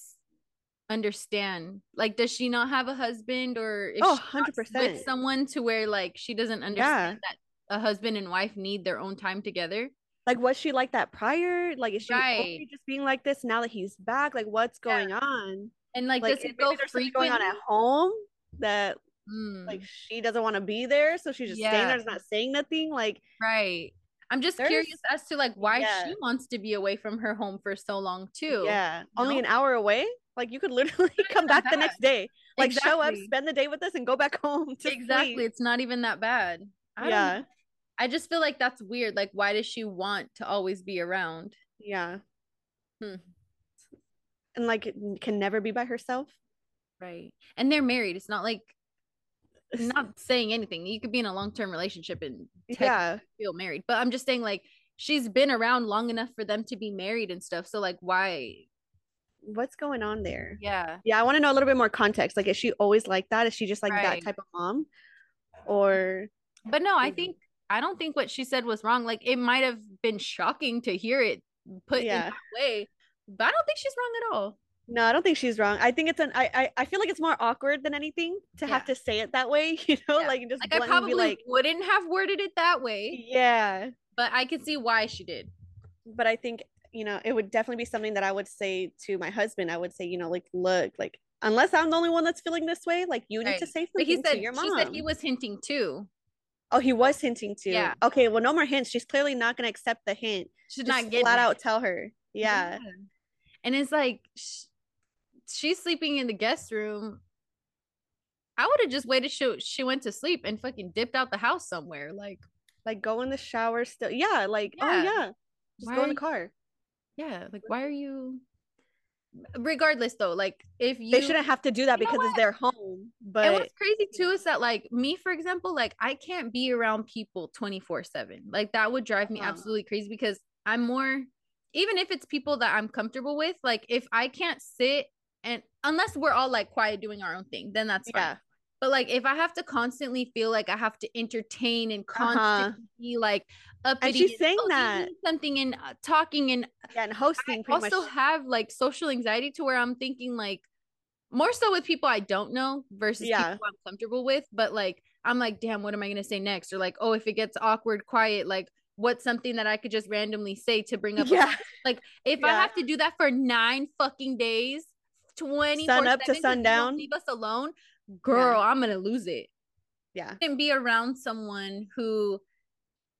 B: understand? Like, does she not have a husband or is
A: Oh,
B: she
A: 100%.
B: with someone to where like she doesn't understand that a husband and wife need their own time together?
A: Like, was she like that prior? Like, is she
B: Right.
A: just being like this now that he's back? Like, what's
B: Yeah.
A: going on?
B: And like,
A: Like,
B: does it go frequently?
A: going on at home that
B: Mm,
A: like she doesn't want to be there, so she's just staying
B: Yeah.
A: there, just not saying nothing. Like,
B: right. I'm just curious as to like why
A: yeah.
B: she wants to be away from her home for so long too.
A: yeah,
B: you
A: only
B: know?
A: an hour away. Like, you could literally come back the next day. Like, show up, spend the day with us, and go back home. To
B: exactly.
A: Sleep.
B: It's not even that bad. I
A: Yeah.
B: I just feel like that's weird. Like, why does she want to always be around?
A: yeah,
B: Hmm.
A: and like can never be by herself.
B: Right. And they're married. It's not like not saying anything. You could be in a long term relationship and
A: Yeah,
B: feel married. But I'm just saying, like, she's been around long enough for them to be married and stuff. So, like, why?
A: what's going on there?
B: Yeah.
A: Yeah, I want to know a little bit more context. Like, is she always like that? Is she just like that type of mom? Or
B: But no, I think, I don't think what she said was wrong. Like, it might have been shocking to hear it put in that way, but I don't think she's wrong at all.
A: No, I don't think she's wrong. I think it's an I I, I feel like it's more awkward than anything to have to say it that way, you know,
B: Yeah.
A: like just
B: Like, I probably
A: like,
B: wouldn't have worded it that way,
A: yeah.
B: but I can see why she did.
A: But I think, you know, it would definitely be something that I would say to my husband. I would say, you know, like, look, like unless I'm the only one that's feeling this way, like you need
B: Right.
A: to say
B: But
A: something
B: he said,
A: to your mom.
B: she said he was hinting too.
A: oh, he was hinting too.
B: Yeah.
A: Okay, well, no more hints. She's clearly not gonna accept the hint.
B: She's
A: Just
B: not getting
A: flat
B: it.
A: out tell her. Yeah.
B: And it's like sh- she's sleeping in the guest room. I would have just waited she she went to sleep and fucking dipped out the house somewhere. Like,
A: Like go in the shower still. Yeah, like, oh
B: Yeah.
A: yeah. Just
B: Why
A: go in the
B: you-
A: car.
B: yeah, like why are you regardless though, like if you
A: they shouldn't have to do that because it's their home. But
B: and what's crazy too is that like me, for example, like I can't be around people 24-7. Like that would drive me
A: Uh-huh.
B: absolutely crazy because I'm more even if it's people that I'm comfortable with, like if I can't sit and unless we're all like quiet doing our own thing, then that's fine.
A: yeah,
B: But like if I have to constantly feel like I have to entertain and constantly be like uppity
A: Uh-huh. she's saying
B: "Oh,
A: that.
B: something and uh, talking and
A: yeah, and
B: I
A: hosting pretty
B: also
A: much.
B: have like social anxiety to where I'm thinking like more so with people I don't know versus
A: Yeah.
B: people I'm comfortable with. But like I'm like, damn, what am I gonna say next? Or like, oh, if it gets awkward, quiet, like what's something that I could just randomly say to bring up?
A: Yeah,
B: like if I have to do that for nine fucking days, twenty
A: Sun up to sundown.
B: leave us alone, girl, I'm gonna lose it.
A: yeah,
B: And be around someone who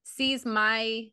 B: sees my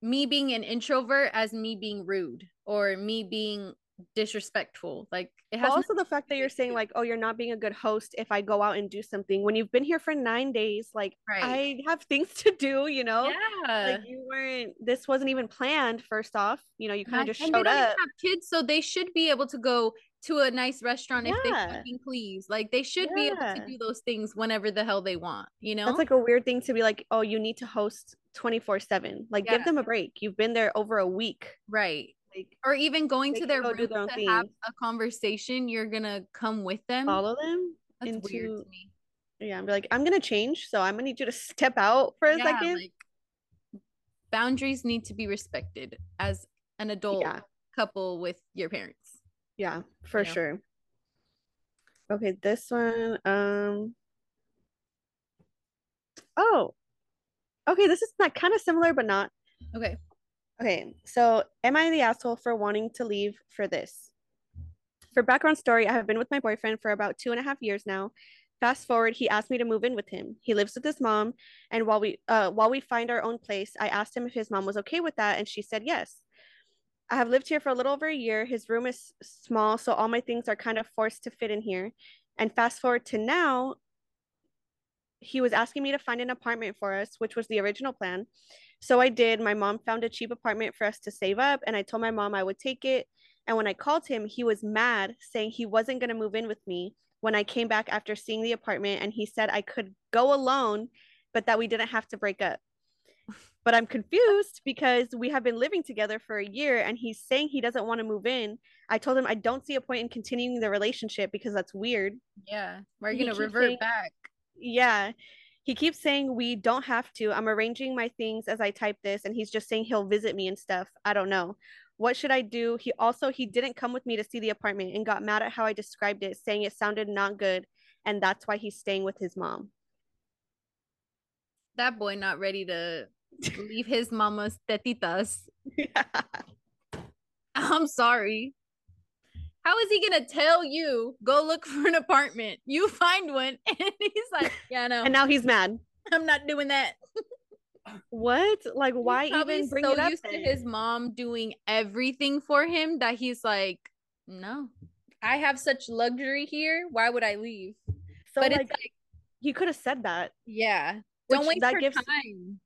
B: me being an introvert as me being rude or me being disrespectful. Like it has
A: also the fact that you're saying like, oh, you're not being a good host if I go out and do something when you've been here for nine days. Like,
B: Right.
A: I have things to do. You know,
B: yeah.
A: like you weren't. This wasn't even planned. First off, you know, you kind of just showed up.
B: have kids, so they should be able to go to a nice restaurant if they fucking please. Like they should be able to do those things whenever the hell they want. You know?
A: That's like a weird thing to be like, oh, you need to host 24 7. Like,
B: Yeah.
A: give them a break. You've been there over a week.
B: right.
A: Like,
B: Or even going to their room
A: their
B: to have a conversation. You're gonna come with them.
A: follow them
B: That's
A: into,
B: weird to me.
A: yeah, I'm like, I'm to change. So I'm to need you to step out for a
B: Yeah,
A: second.
B: like boundaries need to be respected as an adult
A: Yeah.
B: couple with your parents.
A: Yeah, for sure. Okay, this one. Um. Oh, okay. This is not kind of similar, but not.
B: Okay.
A: Okay, so am I the asshole for wanting to leave for this? For background story, I have been with my boyfriend for about two and a half years now. Fast forward, he asked me to move in with him. He lives with his mom, and while we uh while we find our own place, I asked him if his mom was okay with that, and she said yes. I have lived here for a little over a year. His room is small, so all my things are kind of forced to fit in here. And fast forward to now, he was asking me to find an apartment for us, which was the original plan. So I did. My mom found a cheap apartment for us to save up, and I told my mom I would take it. And when I called him, he was mad, saying he wasn't going to move in with me when I came back after seeing the apartment. And he said I could go alone, but that we didn't have to break up. But I'm confused because we have been living together for a year and he's saying he doesn't want to move in. I told him I don't see a point in continuing the relationship because that's weird.
B: Yeah. We're gonna revert
A: saying-
B: back.
A: Yeah. He keeps saying we don't have to. I'm arranging my things as I type this and he's just saying he'll visit me and stuff. I don't know. What should I do? He also he didn't come with me to see the apartment and got mad at how I described it, saying it sounded not good and that's why he's staying with his mom.
B: That boy not ready to leave his mama's tetitas.
A: Yeah.
B: I'm sorry. How is he gonna tell you go look for an apartment? You find one, and he's like, "Yeah, no,
A: And now he's mad.
B: I'm not doing that."
A: What? Like, why even bring
B: so
A: it up?
B: used to his mom doing everything for him that he's like, "No, I have such luxury here. Why would I leave?"
A: So
B: but
A: like,
B: it's like,
A: he could have said that.
B: yeah, don't waste
A: that gives-
B: time.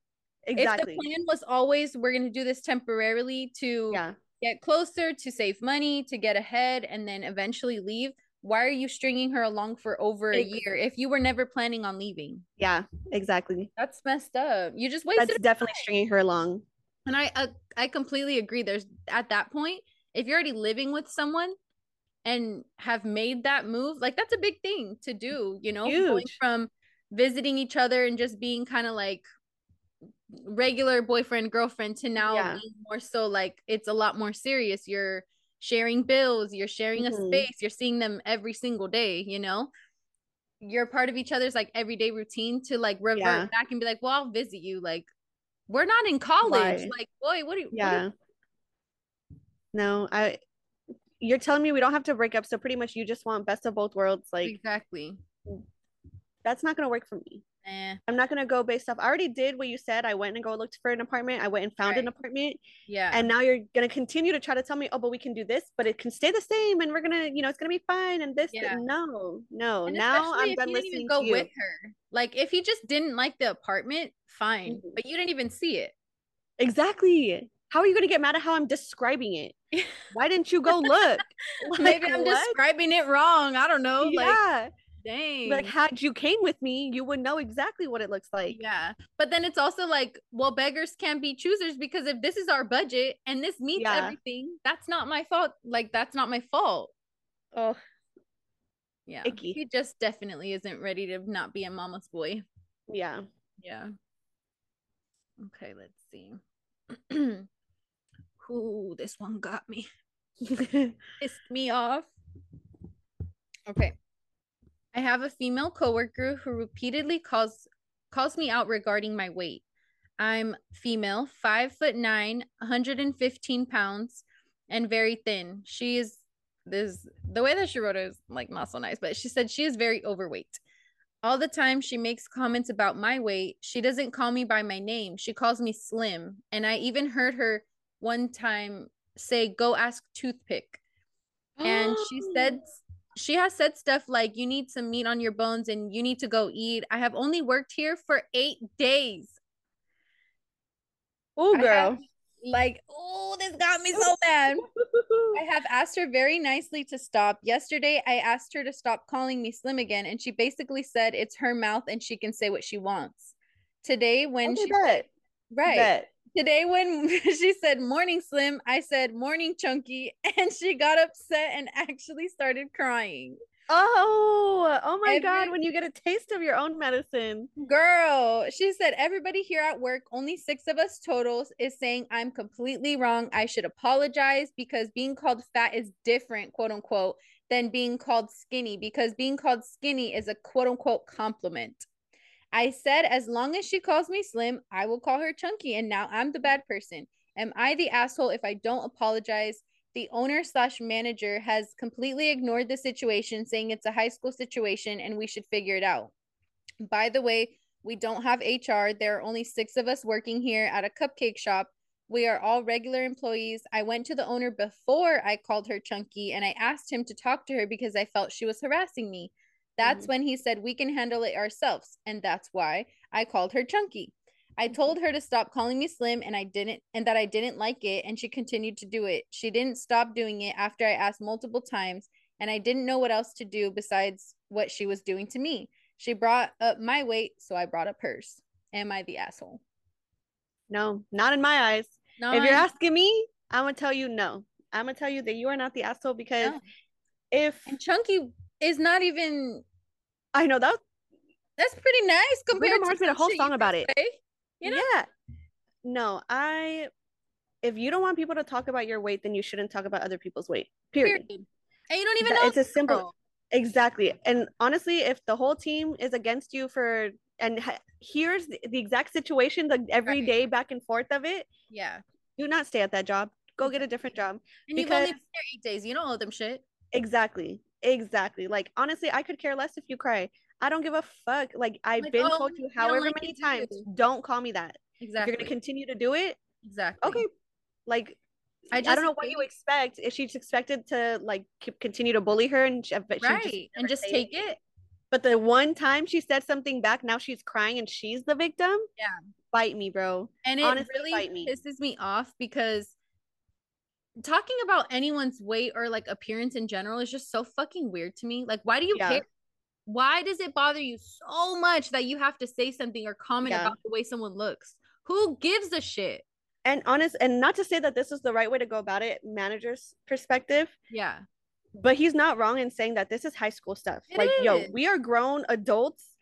A: Exactly.
B: If the plan was always we're gonna do this temporarily to
A: yeah.
B: Get closer, to save money, to get ahead, and then eventually leave, why are you stringing her along for over a year if you were never planning on leaving?
A: Yeah. Exactly.
B: That's messed up. You just wasted.
A: That's definitely stringing her along.
B: and I uh, I completely agree. There's at that point, if you're already living with someone and have made that move, like that's a big thing to do. You know, going from visiting each other and just being kind of like regular boyfriend girlfriend to now
A: Yeah.
B: more so like it's a lot more serious you're sharing bills you're sharing
A: Mhm.
B: a space you're seeing them every single day you know you're part of each other's like everyday routine to like revert
A: Yeah.
B: back and be like well i'll visit you like we're not in college
A: Right.
B: like boy what do you do you-
A: Yeah. No, I you're telling me we don't have to break up, so pretty much you just want best of both worlds. Like
B: exactly
A: that's not gonna work for me.
B: Eh,
A: I'm not gonna go based off. I already did what you said. I went and go looked for an apartment. I went and found an apartment,
B: yeah
A: and now you're gonna continue to try to tell me, oh, but we can do this, but it can stay the same, and we're gonna, you know, it's gonna be fine. And this,
B: Yeah.
A: no, no.
B: And
A: now I'm done listening
B: go
A: to you.
B: with her like if he just didn't like the apartment fine
A: Mhm.
B: but you didn't even see it
A: Exactly. How are you gonna get mad at how I'm describing it? Why didn't you go look?
B: maybe i'm
A: what?
B: describing it wrong i don't know like
A: yeah.
B: Dang
A: like had you came with me, you would know exactly what it looks like.
B: yeah but then it's also like well beggars can't be choosers because if this is our budget and this meets
A: Yeah.
B: everything that's not my fault like that's not my fault
A: Oh,
B: yeah
A: Icky.
B: he just definitely isn't ready to not be a mama's boy
A: yeah.
B: yeah okay let's see Ooh, this one got me pissed me off. Okay. I have a female coworker who repeatedly calls calls me out regarding my weight. I'm female, five foot nine, 115 pounds, and very thin. She is this the way that she wrote it is like not so nice, but she said she is very overweight. All the time she makes comments about my weight. She doesn't call me by my name. She calls me slim. And I even heard her one time say, Go ask toothpick and she said oh. She has said stuff like you need some meat on your bones and you need to go eat i have only worked here for eight days
A: "Oh, girl."
B: have- like oh this got me so bad i have asked her very nicely to stop yesterday i asked her to stop calling me slim again and she basically said it's her mouth and she can say what she wants today when
A: Okay,
B: she
A: bet.
B: right
A: Bet.
B: Today when she said morning slim i said morning chunky and she got upset and actually started crying
A: Oh, oh my God! When you get a taste of your own medicine.
B: girl she said everybody here at work only six of us totals is saying i'm completely wrong i should apologize because being called fat is different quote unquote than being called skinny because being called skinny is a quote unquote compliment I said, as long as she calls me slim, I will call her chunky. And now I'm the bad person. Am I the asshole if I don't apologize? The owner slash manager has completely ignored the situation, saying it's a high school situation and we should figure it out. By the way, we don't have HR. There are only six of us working here at a cupcake shop. We are all regular employees. I went to the owner before I called her chunky and I asked him to talk to her because I felt she was harassing me. That's
A: Mhm.
B: when he said we can handle it ourselves. And that's why I called her chunky. I told her to stop calling me slim and I didn't and that I didn't like it and she continued to do it. She didn't stop doing it after I asked multiple times and I didn't know what else to do besides what she was doing to me. She brought up my weight, so I brought up hers. Am I the asshole?
A: No, not in my eyes.
B: No,
A: if you're asking me, I'm gonna tell you no. I'm gonna tell you that you are not the asshole because
B: No.
A: if
B: and chunky is not even
A: I know that,
B: that's pretty nice compared
A: Mars
B: to
A: made a whole song about it.
B: say, You know?
A: yeah. No, I. If you don't want people to talk about your weight, then you shouldn't talk about other people's weight. Period.
B: Period. And you don't even know
A: it's a simple
B: girl.
A: exactly. And honestly, if the whole team is against you for and ha- here's the, the exact situation, the everyday right. back and forth of it.
B: Yeah.
A: Do not stay at that job. Go get a different job.
B: And you've only been there eight days. You don't owe them shit.
A: Exactly. Exactly. Like honestly, I could care less if you cry. I don't give a fuck. Like I've like, been oh, told you however like many times, do. don't call me that. Exactly. If you're gonna continue to do it.
B: Exactly.
A: Okay. Like I, just, I don't know what you expect. If she's expected to like continue to bully her and uh, she,
B: right just and just take it. it.
A: But the one time she said something back, now she's crying and she's the victim.
B: Yeah.
A: Fight me, bro.
B: And it Honestly, really me. pisses me off because talking about anyone's weight or like appearance in general is just so fucking weird to me. Like, why do you yeah. care? Why does it bother you so much that you have to say something or comment yeah. about the way someone looks? Who gives a shit?
A: And honest, and not to say that this is the right way to go about it, manager's perspective.
B: Yeah.
A: But he's not wrong in saying that this is high school stuff. It like, is. yo, we are grown adults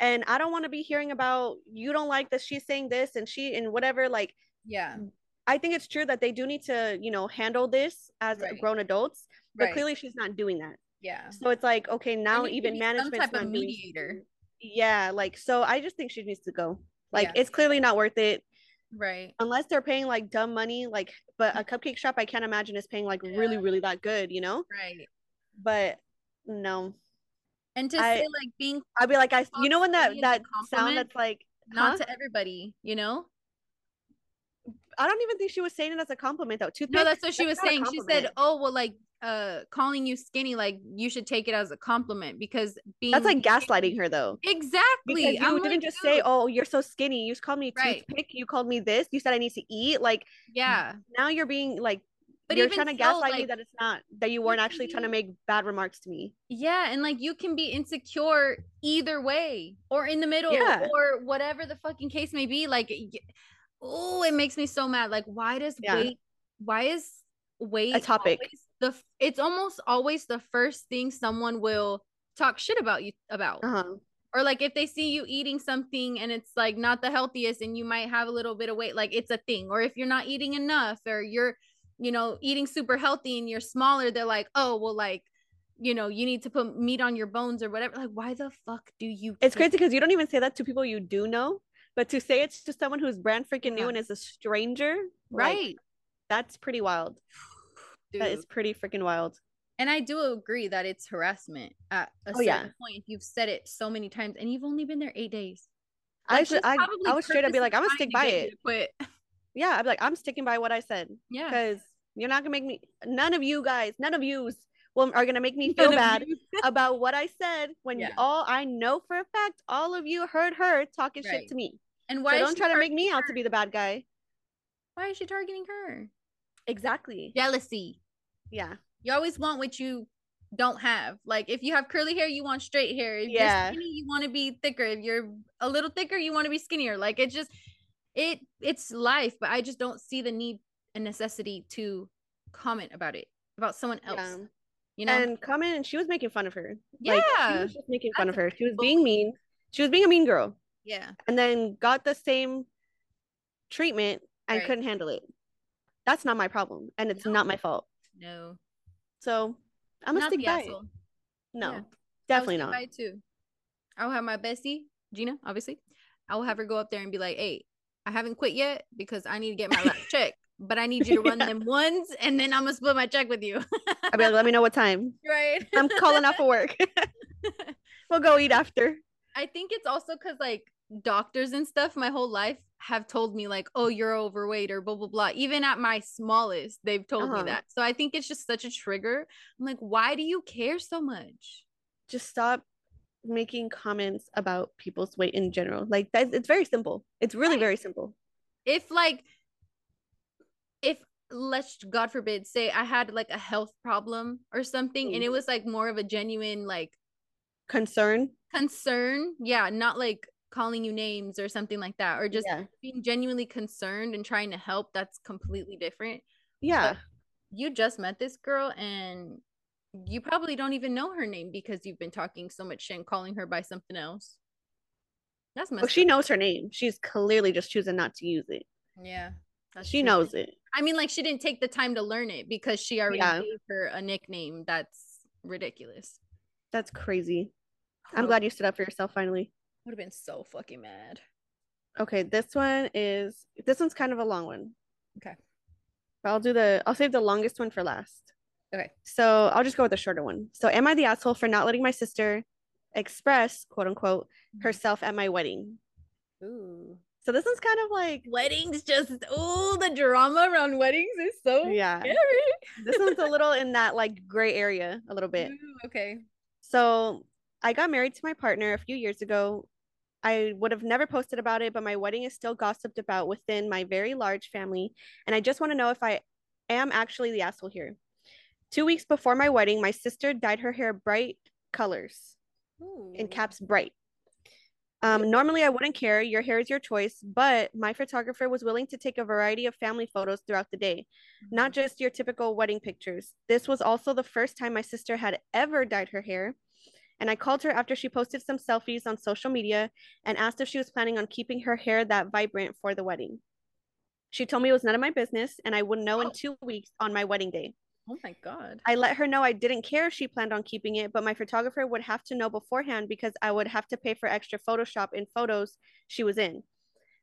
A: and I don't want to be hearing about you don't like that she's saying this and she and whatever. Like,
B: yeah,
A: I think it's true that they do need to, you know, handle this as right. grown adults, but right. clearly she's not doing that.
B: Yeah.
A: So it's like, okay, now even management not mediator. Doing, yeah, like so I just think she needs to go. Like yeah. it's clearly not worth it.
B: Right.
A: Unless they're paying like dumb money, like but a mm-hmm. cupcake shop I can't imagine is paying like yeah. really, really that good, you know?
B: Right.
A: But no.
B: And to I, say like being
A: I'd be like I you know when that that sound that's like
B: not huh? to everybody, you know?
A: I don't even think she was saying it as a compliment though.
B: Toothpick, no, that's what she was saying. She said, "Oh, well, like uh calling you skinny, like you should take it as a compliment because being
A: that's like gaslighting her though.
B: Exactly.
A: Because you I'm didn't like, just say, "Oh, you're so skinny." You just called me right. toothpick. You called me this. You said I need to eat. Like,
B: yeah.
A: Now you're being like but you're trying to so, gaslight like, me that it's not that you weren't actually trying to make bad remarks to me.
B: Yeah, and like you can be insecure either way or in the middle yeah. or whatever the fucking case may be. Like oh, it makes me so mad. Like, why does yeah. weight? Why is weight
A: a topic?
B: The it's almost always the first thing someone will talk shit about you about.
A: Uh-huh.
B: Or like if they see you eating something and it's like not the healthiest and you might have a little bit of weight, like it's a thing. Or if you're not eating enough or you're, you know, eating super healthy and you're smaller, they're like, oh, well, like, you know, you need to put meat on your bones or whatever. Like, why the fuck do you?
A: It's crazy because you don't even say that to people you do know. But to say it's to someone who's brand freaking yeah. new and is a stranger,
B: right? Like,
A: that's pretty wild. Dude. That is pretty freaking wild.
B: And I do agree that it's harassment at a oh, certain yeah. point. You've said it so many times, and you've only been there eight days.
A: Like, I should. I, I was straight up be like, I'm gonna stick by it. Quit. Yeah, I'd be like, I'm sticking by what I said.
B: Yeah,
A: because you're not gonna make me. None of you guys, none of yous will are gonna make me feel bad about what I said when yeah. all I know for a fact all of you heard her talking right. shit to me.
B: And why
A: so don't try to make me her? out to be the bad guy.
B: Why is she targeting her?
A: Exactly.
B: Jealousy.
A: Yeah.
B: You always want what you don't have. Like if you have curly hair, you want straight hair. If yeah. you're skinny, you want to be thicker. If you're a little thicker, you want to be skinnier. Like it's just it it's life, but I just don't see the need and necessity to comment about it about someone else. Yeah
A: you know? and come in and she was making fun of her. Yeah like, she was just making fun That's of her. She was being mean. She was being a mean girl.
B: Yeah.
A: And then got the same treatment and right. couldn't handle it. That's not my problem and it's no. not my fault.
B: No.
A: So i'm gonna stick by it. no. Yeah. definitely not.
B: by too. I'll have my bestie gina obviously. I will have her go up there and be like hey i haven't quit yet because i need to get my last check but I need you to run yeah. them ones and then I'm gonna split my check with you.
A: I'll be like, let me know what time.
B: Right.
A: I'm calling off for work. we'll go eat after.
B: I think it's also because like doctors and stuff my whole life have told me like, oh, you're overweight or blah blah blah. Even at my smallest, they've told uh-huh. me that. So I think it's just such a trigger. I'm like, why do you care so much?
A: Just stop making comments about people's weight in general. Like that it's very simple. It's really right. very simple.
B: If like if let's god forbid say i had like a health problem or something mm. and it was like more of a genuine like
A: concern?
B: concern yeah not like calling you names or something like that or just yeah. being genuinely concerned and trying to help that's completely different.
A: Yeah. But
B: you just met this girl and you probably don't even know her name because you've been talking so much shit and calling her by something else.
A: That's well, she knows her name. She's clearly just choosing not to use it.
B: Yeah
A: she true. knows it
B: I mean, like she didn't take the time to learn it because she already yeah. gave her a nickname. That's ridiculous.
A: That's crazy. I'm glad you stood up for yourself finally.
B: Would have been so fucking mad.
A: Okay, this one is this one's kind of a long one.
B: Okay.
A: But I'll do the I'll save the longest one for last.
B: Okay.
A: So I'll just go with the shorter one. So am I the asshole for not letting my sister express, quote unquote, mm-hmm. herself at my wedding?
B: Ooh.
A: So this one's kind of like
B: Weddings just oh the drama around weddings is so
A: yeah.
B: scary.
A: This one's a little in that like gray area a little bit.
B: Ooh, okay.
A: So I got married to my partner a few years ago. I would have never posted about it, but my wedding is still gossiped about within my very large family. And I just want to know if I am actually the asshole here. Two weeks before my wedding, my sister dyed her hair bright colors, in caps bright. Um, normally, I wouldn't care. Your hair is your choice, but my photographer was willing to take a variety of family photos throughout the day, not just your typical wedding pictures. This was also the first time my sister had ever dyed her hair. And I called her after she posted some selfies on social media and asked if she was planning on keeping her hair that vibrant for the wedding. She told me it was none of my business and I wouldn't know in
B: Oh.
A: two weeks on my wedding day.
B: Oh my god.
A: I let her know I didn't care if she planned on keeping it, but my photographer would have to know beforehand because I would have to pay for extra Photoshop in photos she was in.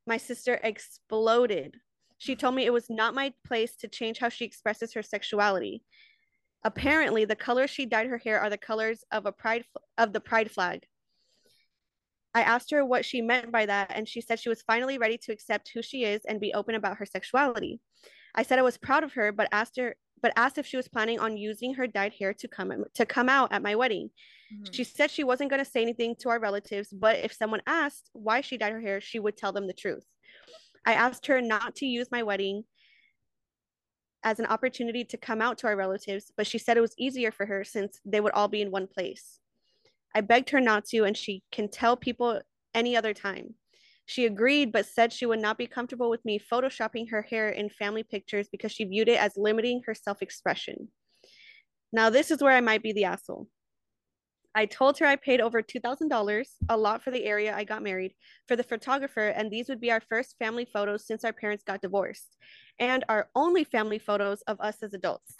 A: My sister exploded. She told me it was not my place to change how she expresses her sexuality. Apparently, the colors she dyed her hair are the colors of a pride of the pride flag. I asked her what she meant by that, and she said she was finally ready to accept who she is and be open about her sexuality. I said I was proud of her, but asked her but asked if she was planning on using her dyed hair to come to come out at my wedding.
B: Mhm.
A: She said she wasn't going to say anything to our relatives, but if someone asked why she dyed her hair, she would tell them the truth. I asked her not to use my wedding as an opportunity to come out to our relatives, but she said it was easier for her since they would all be in one place. I begged her not to, and she can tell people any other time. She agreed, but said she would not be comfortable with me photoshopping her hair in family pictures because she viewed it as limiting her self expression. Now, this is where I might be the asshole. I told her I paid over $2,000, a lot for the area I got married, for the photographer, and these would be our first family photos since our parents got divorced, and our only family photos of us as adults.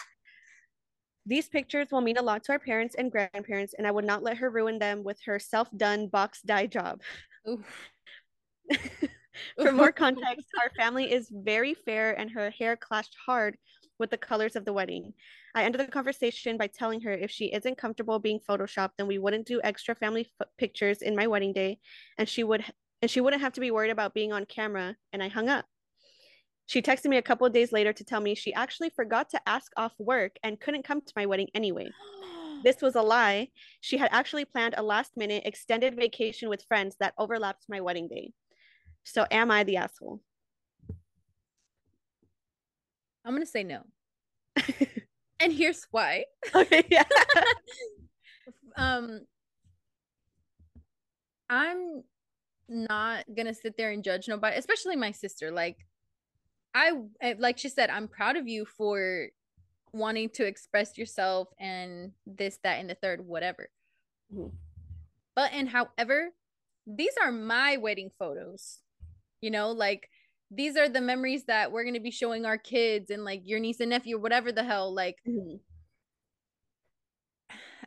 A: These pictures will mean a lot to our parents and grandparents, and I would not let her ruin them with her self done box dye job. For more context, our family is very fair and her hair clashed hard with the colors of the wedding. I ended the conversation by telling her if she isn't comfortable being photoshopped, then we wouldn't do extra family f- pictures in my wedding day, and she would and she wouldn't have to be worried about being on camera. And I hung up. She texted me a couple of days later to tell me she actually forgot to ask off work and couldn't come to my wedding anyway. This was a lie. She had actually planned a last minute extended vacation with friends that overlapped my wedding day. So am I the asshole?
B: I'm gonna say no. and here's why.
A: okay, yeah.
B: Um I'm not gonna sit there and judge nobody, especially my sister. Like I like she said, I'm proud of you for wanting to express yourself and this, that, and the third, whatever.
A: Mhm.
B: But and however, these are my wedding photos. You know, like these are the memories that we're gonna be showing our kids and like your niece and nephew, or whatever the hell. Like
A: Mhm.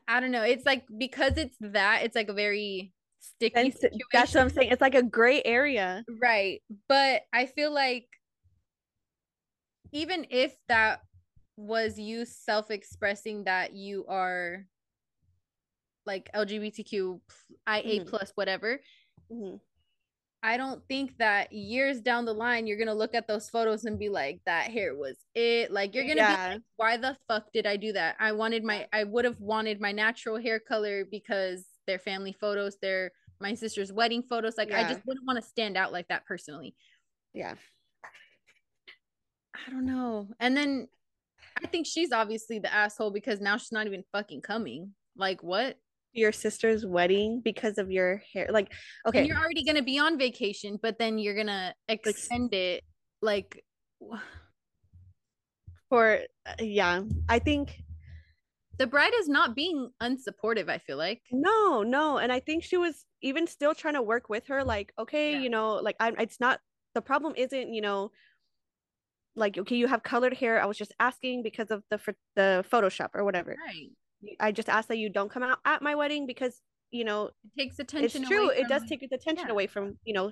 B: I don't know. It's like because it's that, it's like a very sticky situation.
A: that's what I'm saying. It's like a gray area.
B: Right. But I feel like even if that was you self expressing that you are like LGBTQ, IA
A: Mhm.
B: plus, whatever,
A: Mhm.
B: I don't think that years down the line you're gonna look at those photos and be like, that hair was it. Like you're gonna be like, why the fuck did I do that? I wanted my I would have wanted my natural hair color because they're family photos, they're my sister's wedding photos. Like I just wouldn't want to stand out like that personally.
A: Yeah.
B: I don't know. And then I think she's obviously the asshole because now she's not even fucking coming. Like what?
A: Your sister's wedding because of your hair. Like,
B: And
A: okay.
B: you're already gonna be on vacation, but then you're gonna extend it like
A: For, uh, yeah. I think,
B: the bride is not being unsupportive, I feel like.
A: no, no. And I think she was even still trying to work with her. Like, okay,
B: Yeah.
A: you know, like, I'm, it's not, the problem isn't, you know, like, okay, you have colored hair. I was just asking because of the, the Photoshop or whatever.
B: Right.
A: I just ask that you don't come out at my wedding because you know,
B: It takes attention.
A: it's
B: true.
A: It does take its attention
B: yeah.
A: away from, you know,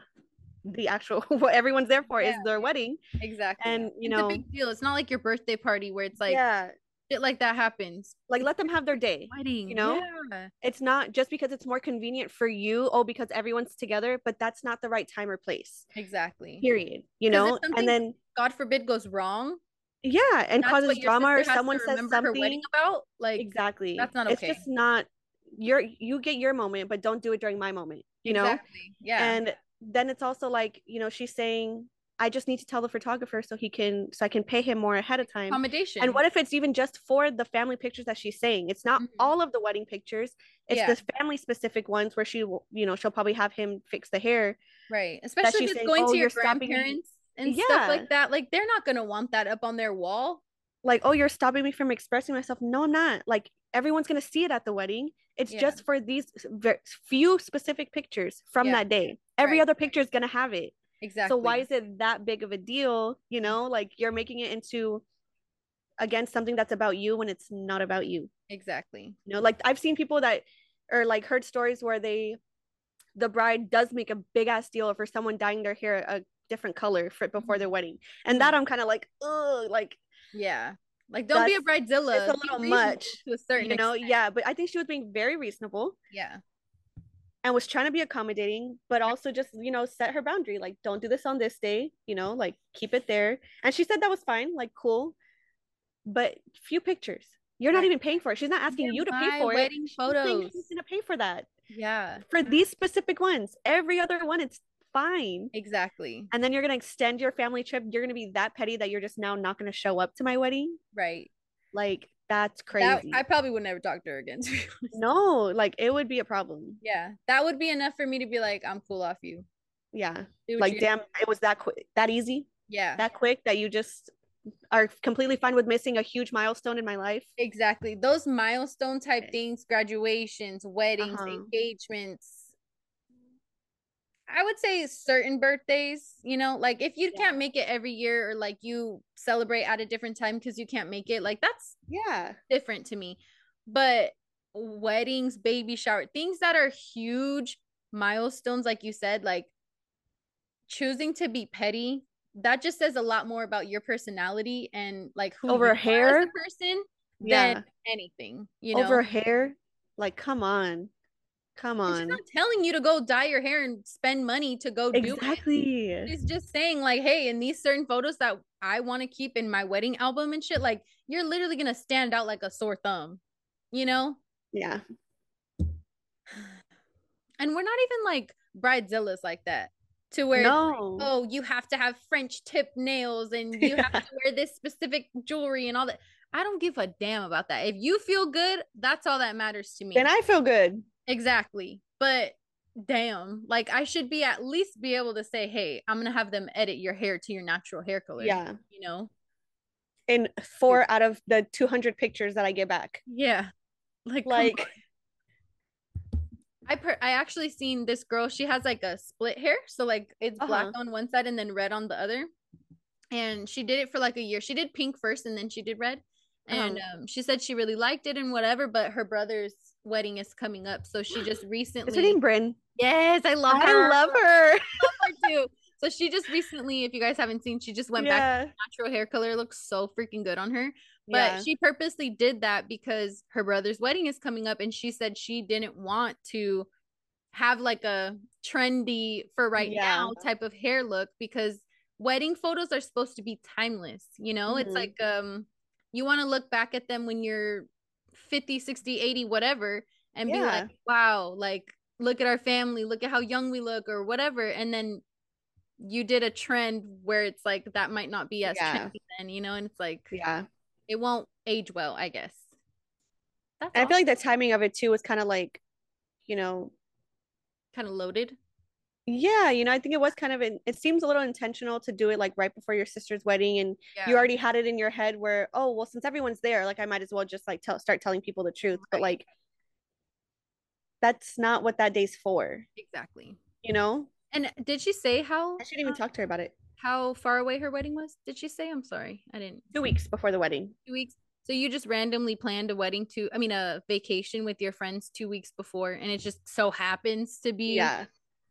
A: the actual what everyone's there for is their wedding.
B: exactly.
A: And you
B: it's
A: know,
B: a big deal. It's not like your birthday party where it's like
A: yeah,
B: shit like that happens.
A: like let them have their day.
B: Wedding,
A: you know?
B: Yeah.
A: It's not just because it's more convenient for you, oh, because everyone's together, but that's not the right time or place.
B: Exactly.
A: Period. You know, and then
B: God forbid goes wrong.
A: Yeah, and
B: that's
A: causes drama or
B: sister has to
A: someone says something
B: about. Like
A: exactly.
B: that's not okay.
A: It's just not your you get your moment, but don't do it during my moment. You know.
B: Yeah.
A: and then it's also like you know she's saying i just need to tell the photographer so he can so i can pay him more ahead of time
B: accommodation.
A: and what if it's even just for the family pictures that she's saying it's not
B: Mhm.
A: all of the wedding pictures it's
B: Yeah.
A: the family specific ones where she will you know she'll probably have him fix the hair
B: right. Especially if it's
A: saying,
B: going
A: "Oh,
B: to your grandparents and
A: Yeah.
B: stuff like that. Like they're not gonna want that up on their wall.
A: like oh you're stopping me from expressing myself no i'm not like everyone's going to see it at the wedding it's
B: Yeah.
A: just for these few specific pictures from
B: Yeah.
A: that day every
B: Right,
A: other picture is going to have it
B: Exactly.
A: So why is it that big of a deal? You know, like you're making it into again something that's about you when it's not about you.
B: exactly?
A: You know, like I've seen people that or like heard stories where they the bride does make a big ass deal for someone dyeing their hair a different color for before mm-hmm. their wedding. And that mm-hmm. I'm kind of like, oh, like
B: Yeah. Like don't be a bridezilla.
A: it's a little much,
B: to a certain
A: you know,
B: extent.
A: yeah, but I think she was being very reasonable
B: Yeah.
A: and was trying to be accommodating, but also just, you know, set her boundary. Like, don't do this on this day, you know, like keep it there. And she said that was fine, like cool. But few pictures. You're not even paying for it. She's not asking
B: Yeah,
A: you to pay for it.
B: wedding
A: She's saying
B: photos.
A: She's gonna pay for that.
B: Yeah.
A: For these specific ones. Every other one, it's fine.
B: Exactly.
A: And then you're gonna extend your family trip. You're gonna be that petty that you're just now not gonna show up to my wedding.
B: Right.
A: Like that's
B: That,
A: crazy.
B: I probably would never talk to her again. to
A: no, like it would be a problem.
B: Yeah. That would be enough for me to be like, I'm cool off you.
A: Yeah. Like damn, it was that quick, that easy.
B: Yeah.
A: that quick that you just are completely fine with missing a huge milestone in my life.
B: Exactly. Those milestone type things, graduations, weddings,
A: Uh-huh.
B: engagements. I would say certain birthdays, you know, like if you
A: Yeah.
B: can't make it every year or like you celebrate at a different time because you can't make it, like that's
A: Yeah.
B: different to me. But weddings, baby shower, things that are huge milestones, like you said, like choosing to be petty, that just says a lot more about your personality and like who
A: Over
B: you are
A: hair?
B: as a person
A: Yeah.
B: than anything. You know,
A: Over hair. Like, come on. Come
B: And she's
A: on.
B: not telling you to go dye your hair and spend money to go do it.
A: Exactly.
B: She's just saying, like, hey, in these certain photos that I want to keep in my wedding album and shit, like, you're literally gonna stand out like a sore thumb, you know?
A: Yeah.
B: And we're not even like bridezillas like that, to where
A: No.
B: oh, you have to have French tip nails and you have to wear this specific jewelry and all that. I don't give a damn about that. If you feel good, that's all that matters to me.
A: Then I feel good.
B: Exactly. But damn, like I should be at least be able to say, hey, I'm gonna have them edit your hair to your natural hair color.
A: Yeah.
B: You know?
A: In four out of the 200 pictures that I get back.
B: Yeah. Like
A: Like.
B: I per- I actually seen this girl, she has like a split hair. So like it's black
A: Uh-huh.
B: on one side and then red on the other. And she did it for like a year. She did pink first and then she did red. And
A: Uh-huh.
B: um, she said she really liked it and whatever, but her brother's wedding is coming up. So she just recently
A: is her name Bryn?
B: Yes, I love her.
A: I love her.
B: her too. So she just recently, if you guys haven't seen, she just went back
A: yeah.
B: to natural hair color. Looks so freaking good on her. But
A: yeah.
B: she purposely did that because her brother's wedding is coming up, and she said she didn't want to have like a trendy for right
A: Yeah.
B: now type of hair look because wedding photos are supposed to be timeless. You know, it's
A: Mhm.
B: like um you want to look back at them when you're 50, 60, 80, whatever, and be like, wow, like look at our family, look at how young we look, or whatever. And then you did a trend where it's like that might not be as
A: Yeah.
B: trendy then, you know, and it's like
A: yeah.
B: it won't age well, I guess.
A: I feel like the timing of it too was kind of like, you know,
B: kind of loaded.
A: Yeah, you know, I think it was kind of, an, it seems a little intentional to do it like right before your sister's wedding. And
B: Yeah.
A: you already had it in your head where, oh, well, since everyone's there, like I might as well just like tell, start telling people the truth. But like, that's not what that day's for,
B: exactly.
A: you know?
B: And did she say how
A: I shouldn't even
B: uh,
A: talk to her about it.
B: how far away her wedding was? Did she say? I'm sorry, I didn't.
A: Two weeks before the wedding.
B: Two weeks. So you just randomly planned a wedding to, I mean, a vacation with your friends two weeks before, and it just so happens to be.
A: Yeah.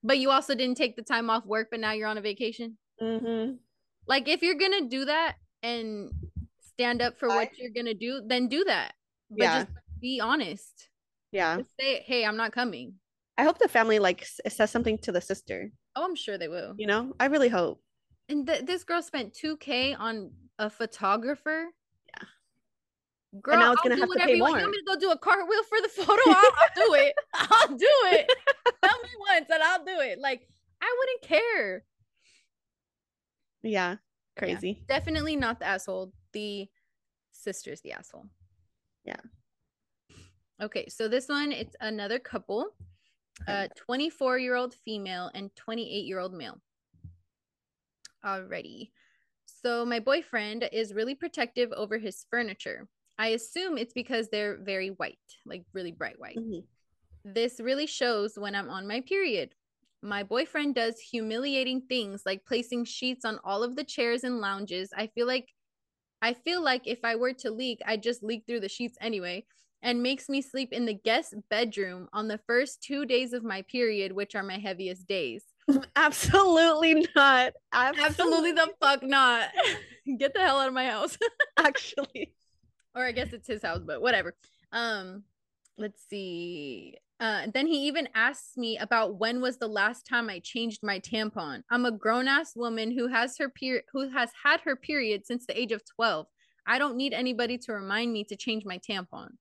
B: But you also didn't take the time off work, but now you're on a vacation.
A: Mm-hmm.
B: Like if you're gonna do that and stand up for
A: I-
B: what you're gonna do, then do that. But
A: Yeah.
B: just be honest.
A: Yeah.
B: Just say, hey, I'm not coming.
A: I hope the family like says something to the sister.
B: Oh, I'm sure they will.
A: You know, I really hope.
B: And th- this girl spent 2K on a photographer.
A: Yeah.
B: Girl,
A: now it's
B: I'll
A: gonna
B: do
A: have to
B: whatever
A: pay
B: you want. You want me to go do a cartwheel for the photo? I'll, I'll do it. I'll do it. Tell me once and I'll do it. Like, I wouldn't care.
A: Yeah. Crazy.
B: Definitely not the asshole. The sister's the asshole.
A: Yeah.
B: Okay, so this one, it's another couple.
A: a
B: Uh 24 year old female and 28 year old male. Alrighty. So my boyfriend is really protective over his furniture. I assume it's because they're very white, like really bright white.
A: Mhm.
B: This really shows when I'm on my period. My boyfriend does humiliating things like placing sheets on all of the chairs and lounges. I feel like I feel like if I were to leak, I'd just leak through the sheets anyway, and makes me sleep in the guest bedroom on the first 2 days of my period, which are my heaviest days.
A: Absolutely not.
B: Absolutely the fuck not. Get the hell out of my house.
A: Actually.
B: Or I guess it's his house, but whatever. Um, let's see. Uh, then he even asks me about when was the last time I changed my tampon. I'm a grown ass woman who has her period, who has had her period since the age of 12. I don't need anybody to remind me to change my tampon.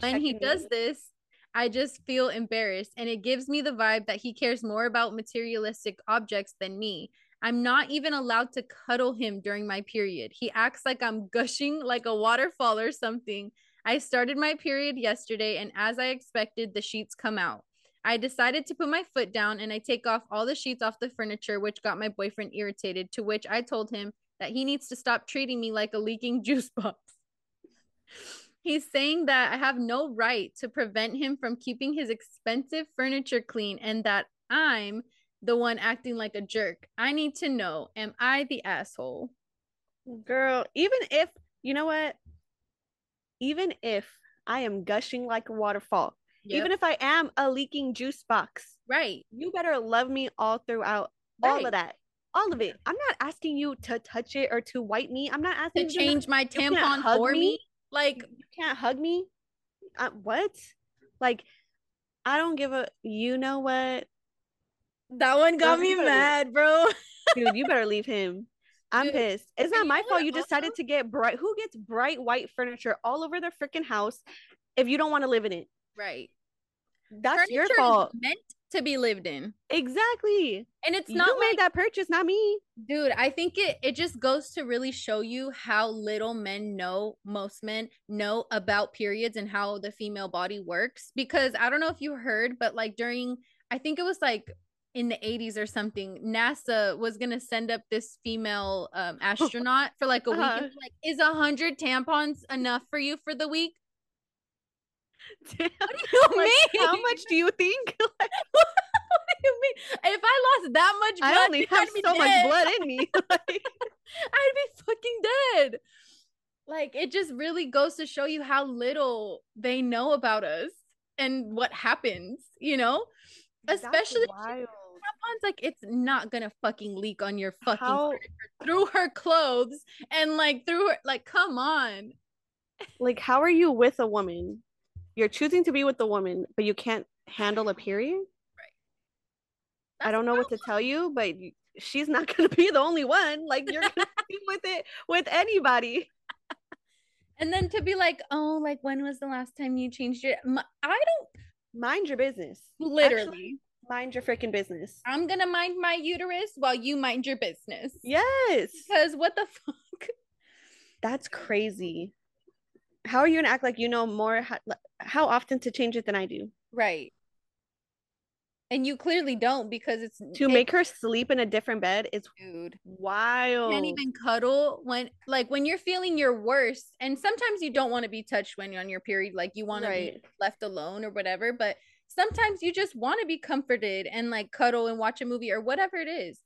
B: When he does this, I just feel embarrassed, and it gives me the vibe that he cares more about materialistic objects than me. I'm not even allowed to cuddle him during my period. He acts like I'm gushing like a waterfall or something. I started my period yesterday, and as I expected, the sheets come out. I decided to put my foot down and I take off all the sheets off the furniture, which got my boyfriend irritated. To which I told him that he needs to stop treating me like a leaking juice box. He's saying that I have no right to prevent him from keeping his expensive furniture clean and that I'm the one acting like a jerk. I need to know am I the asshole?
A: Girl, even if, you know what? Even if I am gushing like a waterfall, even if I am a leaking juice box,
B: right,
A: you better love me all throughout all of that. All of it. I'm not asking you to touch it or to wipe me. I'm not asking you to-
B: change my tampon for me,
A: me?
B: like
A: you can't hug me. Uh, what? Like, I don't give a. You know what,
B: that one got me mad, bro.
A: dude? You better leave him. I'm
B: Dude,
A: pissed. It's not my fault. You decided to get bright. Who gets bright white furniture all over their freaking house if you don't want to live in it?
B: right.
A: That's your
B: Furniture is
A: fault.
B: meant to be lived in.
A: Exactly.
B: And it's not
A: you
B: not
A: made that purchase, not me.
B: dude i think it it just goes to really show you how little men know most men know about periods and how the female body works because i don't know if you heard but like during i think it was like in the 80s or something nasa was gonna send up this female um, astronaut for like a week
A: Uh-huh.
B: and like is a hundred tampons enough for you for the week
A: Damn.
B: what do you
A: Like,
B: mean
A: how much do you think? Like,
B: what do you mean if i lost that much blood
A: I only have so much blood in me. Like,
B: I'd be fucking dead. Like it just really goes to show you how little they know about us and what happens, you know?
A: that's
B: Especially
A: wild.
B: Tampons, like it's not gonna fucking leak on your fucking
A: How-
B: through her clothes and like through her like come on.
A: Like, how are you with a woman? You're choosing to be with the woman, but you can't handle a period. Right.
B: I
A: don't know what to tell you, but she's not gonna be the only one. Like, you're gonna be with it with anybody.
B: And then to be like, oh, like when was the last time you changed your I don't
A: Mind your business.
B: literally
A: Actually, mind your freaking business.
B: I'm gonna mind my uterus while you mind your business.
A: Yes,
B: Because what the fuck?
A: that's crazy. How are you gonna act like you know more? How, how often to change it than I do?
B: Right. And you clearly don't because it's
A: To
B: it-
A: make her sleep in a different bed is
B: dude.
A: wild.
B: Can't even cuddle when like when you're feeling your worst. And sometimes you don't want to be touched when you're on your period, like you want to be left alone or whatever. But sometimes you just want to be comforted and like cuddle and watch a movie or whatever it is.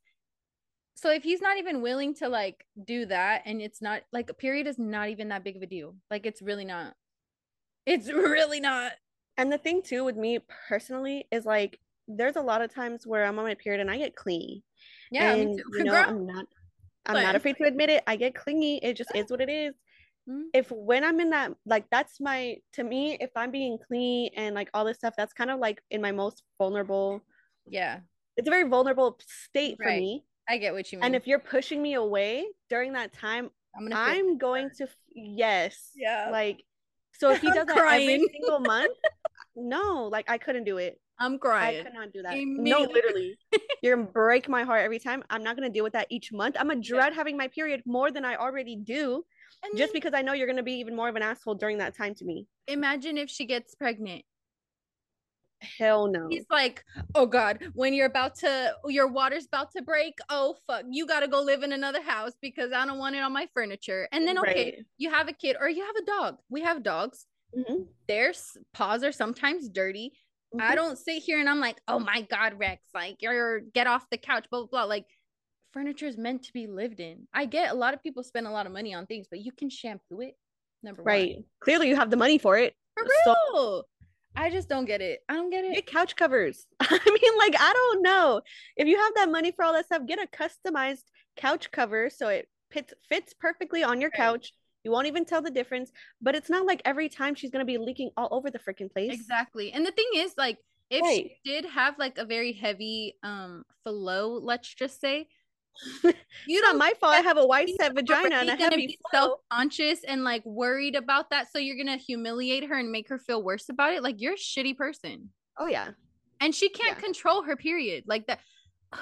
B: So if he's not even willing to like do that and it's not like a period is not even that big of a deal. Like it's really not. It's really not.
A: And the thing too with me personally is like there's a lot of times where I'm on my period and I get clingy.
B: Yeah,
A: and you know, Girl. I'm not I'm but... not afraid to admit it. I get clingy. It just is what it is. Mm-hmm. If when I'm in that like that's my to me, if I'm being clean and like all this stuff, that's kind of like in my most vulnerable.
B: Yeah.
A: It's a very vulnerable state right. for me.
B: I get what you mean.
A: And if you're pushing me away during that time, I'm, gonna I'm going to yes.
B: Yeah.
A: Like so if he does that every single month, no, like I couldn't do it.
B: I'm crying.
A: I could not do that. No, literally. You're gonna break my heart every time. I'm not gonna deal with that each month. I'm gonna dread yeah. having my period more than I already do. And just then, because I know you're gonna be even more of an asshole during that time to me.
B: Imagine if she gets pregnant.
A: Hell no.
B: He's like, oh God, when you're about to, your water's about to break. Oh fuck, you gotta go live in another house because I don't want it on my furniture. And then, okay, right. you have a kid or you have a dog. We have dogs. Mm-hmm. Their paws are sometimes dirty. Mm-hmm. I don't sit here and I'm like, oh my God, Rex, like you're get off the couch, blah, blah, blah. Like furniture is meant to be lived in. I get a lot of people spend a lot of money on things, but you can shampoo it. Number one.
A: right. One. Clearly you have the money for it.
B: For real. So- I just don't get it. I don't get it.
A: Get couch covers. I mean, like, I don't know. If you have that money for all that stuff, get a customized couch cover so it fits fits perfectly on your right. couch. You won't even tell the difference. But it's not like every time she's gonna be leaking all over the freaking place.
B: Exactly. And the thing is, like, if right. she did have like a very heavy um flow, let's just say,
A: you not my fault. I have a wide set vagina and a be
B: self conscious and like worried about that. So you're gonna humiliate her and make her feel worse about it. Like you're a shitty person.
A: Oh yeah.
B: And she can't yeah. control her period like that.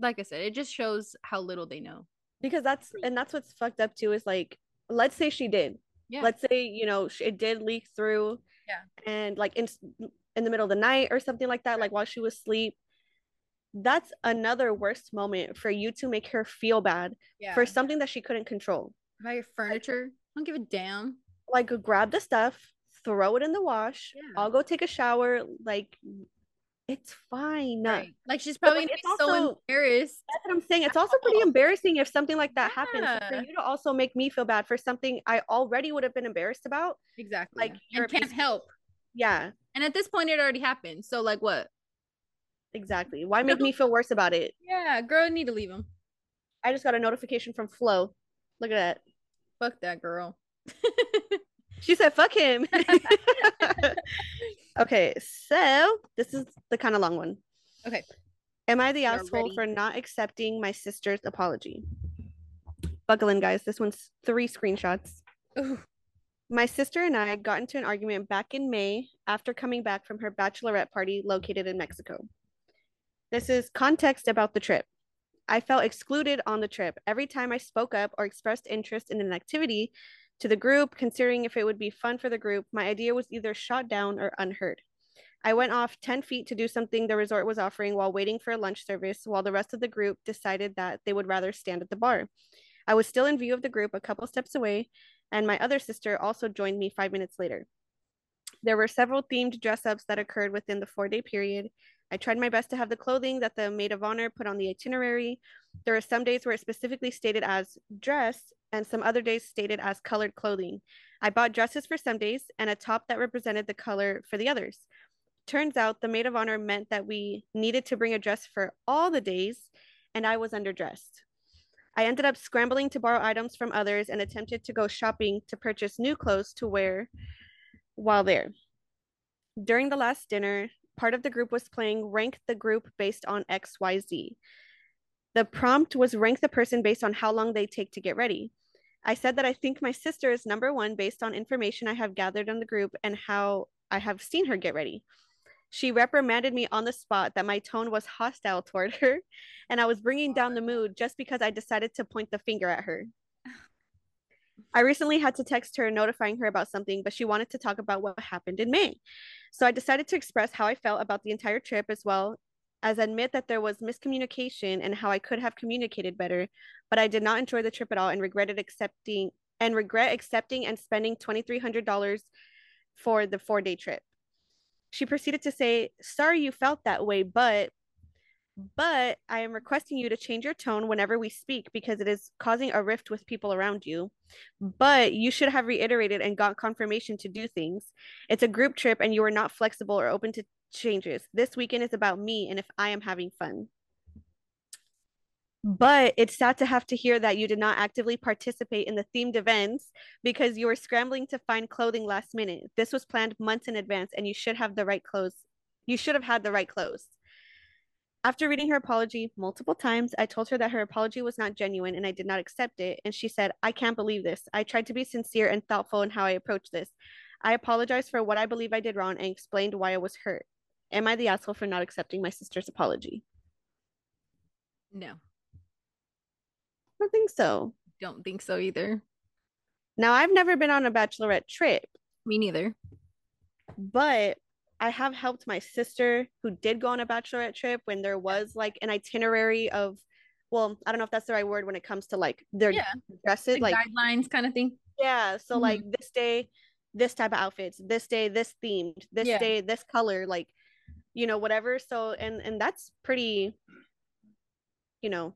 B: Like I said, it just shows how little they know.
A: Because that's and that's what's fucked up too. Is like, let's say she did. Yeah. Let's say you know it did leak through.
B: Yeah.
A: And like in in the middle of the night or something like that, like while she was asleep that's another worst moment for you to make her feel bad yeah. for something that she couldn't control.
B: About your furniture, I don't give a damn.
A: Like grab the stuff, throw it in the wash. Yeah. I'll go take a shower. Like it's fine. Right.
B: Like she's probably like, so also, embarrassed.
A: That's what I'm saying. It's also pretty embarrassing if something like that yeah. happens. for you to also make me feel bad for something I already would have been embarrassed about.
B: Exactly. Like you can't help.
A: Yeah.
B: And at this point, it already happened. So like, what?
A: Exactly. Why make me feel worse about it?
B: Yeah, girl, need to leave him.
A: I just got a notification from Flo. Look at that.
B: Fuck that girl.
A: she said, fuck him. okay, so this is the kind of long one.
B: Okay.
A: Am I the You're asshole ready. for not accepting my sister's apology? Buckle in, guys. This one's three screenshots. Ooh. My sister and I got into an argument back in May after coming back from her bachelorette party located in Mexico. This is context about the trip. I felt excluded on the trip. Every time I spoke up or expressed interest in an activity to the group, considering if it would be fun for the group, my idea was either shot down or unheard. I went off 10 feet to do something the resort was offering while waiting for a lunch service, while the rest of the group decided that they would rather stand at the bar. I was still in view of the group a couple steps away, and my other sister also joined me five minutes later. There were several themed dress ups that occurred within the four day period, I tried my best to have the clothing that the maid of honor put on the itinerary. There are some days where it specifically stated as dress and some other days stated as colored clothing. I bought dresses for some days and a top that represented the color for the others. Turns out the maid of honor meant that we needed to bring a dress for all the days, and I was underdressed. I ended up scrambling to borrow items from others and attempted to go shopping to purchase new clothes to wear while there. During the last dinner, part of the group was playing rank the group based on XYZ. The prompt was rank the person based on how long they take to get ready. I said that I think my sister is number one based on information I have gathered on the group and how I have seen her get ready. She reprimanded me on the spot that my tone was hostile toward her and I was bringing down the mood just because I decided to point the finger at her. I recently had to text her notifying her about something, but she wanted to talk about what happened in May. So I decided to express how I felt about the entire trip as well as admit that there was miscommunication and how I could have communicated better, but I did not enjoy the trip at all and regretted accepting and regret accepting and spending $2300 for the 4-day trip. She proceeded to say, "Sorry you felt that way, but but I am requesting you to change your tone whenever we speak because it is causing a rift with people around you. But you should have reiterated and got confirmation to do things. It's a group trip and you are not flexible or open to changes. This weekend is about me and if I am having fun. But it's sad to have to hear that you did not actively participate in the themed events because you were scrambling to find clothing last minute. This was planned months in advance and you should have the right clothes. You should have had the right clothes. After reading her apology multiple times, I told her that her apology was not genuine and I did not accept it. And she said, I can't believe this. I tried to be sincere and thoughtful in how I approached this. I apologized for what I believe I did wrong and explained why I was hurt. Am I the asshole for not accepting my sister's apology?
B: No,
A: I don't think so.
B: don't think so either.
A: Now, I've never been on a bachelorette trip,
B: Me neither.
A: but I have helped my sister who did go on a bachelorette trip when there was like an itinerary of, well, I don't know if that's the right word when it comes to like their
B: Yeah.
A: dresses,
B: Like,
A: like
B: guidelines kind of thing.
A: yeah. So
B: Mhm.
A: like this day, this type of outfits, this day, this themed, this
B: Yeah.
A: day, this color, like you know whatever. So and and that's pretty, you know,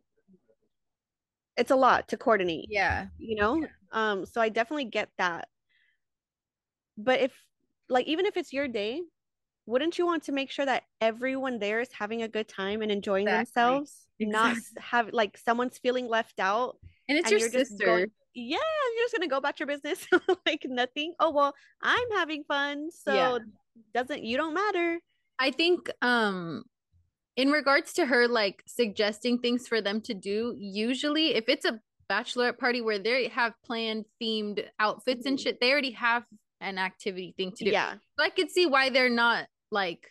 A: it's a lot to coordinate.
B: Yeah.
A: you know um so i definitely get that but if like even if it's your day wouldn't you want to make sure that everyone there is having a good time and enjoying
B: Exactly.
A: themselves not have like someone's feeling left out
B: And it's
A: and
B: your
A: you're just
B: sister.
A: going- yeah you're just gonna go about your business like nothing oh well i'm having fun so
B: Yeah.
A: doesn't you don't matter
B: I think um in regards to her like suggesting things for them to do, usually if it's a bachelorette party where they have planned themed outfits and
A: Mhm.
B: shit, they already have an activity thing to do.
A: yeah
B: So I could see why they're not like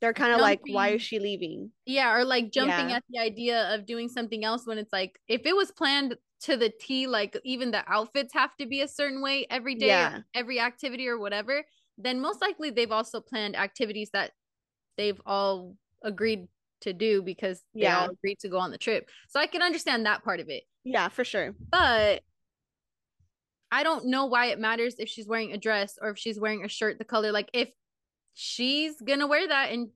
A: they're kind of like why is she leaving
B: yeah, or like jumping
A: Yeah.
B: at the idea of doing something else when it's like if it was planned to the T, like even the outfits have to be a certain way every day,
A: Yeah.
B: every activity or whatever, then most likely they've also planned activities that they've all agreed to do because they
A: Yeah.
B: all agreed to go on the trip. So I can understand that part of it.
A: yeah for sure
B: But I don't know why it matters if she's wearing a dress or if she's wearing a shirt the color like if she's to wear that and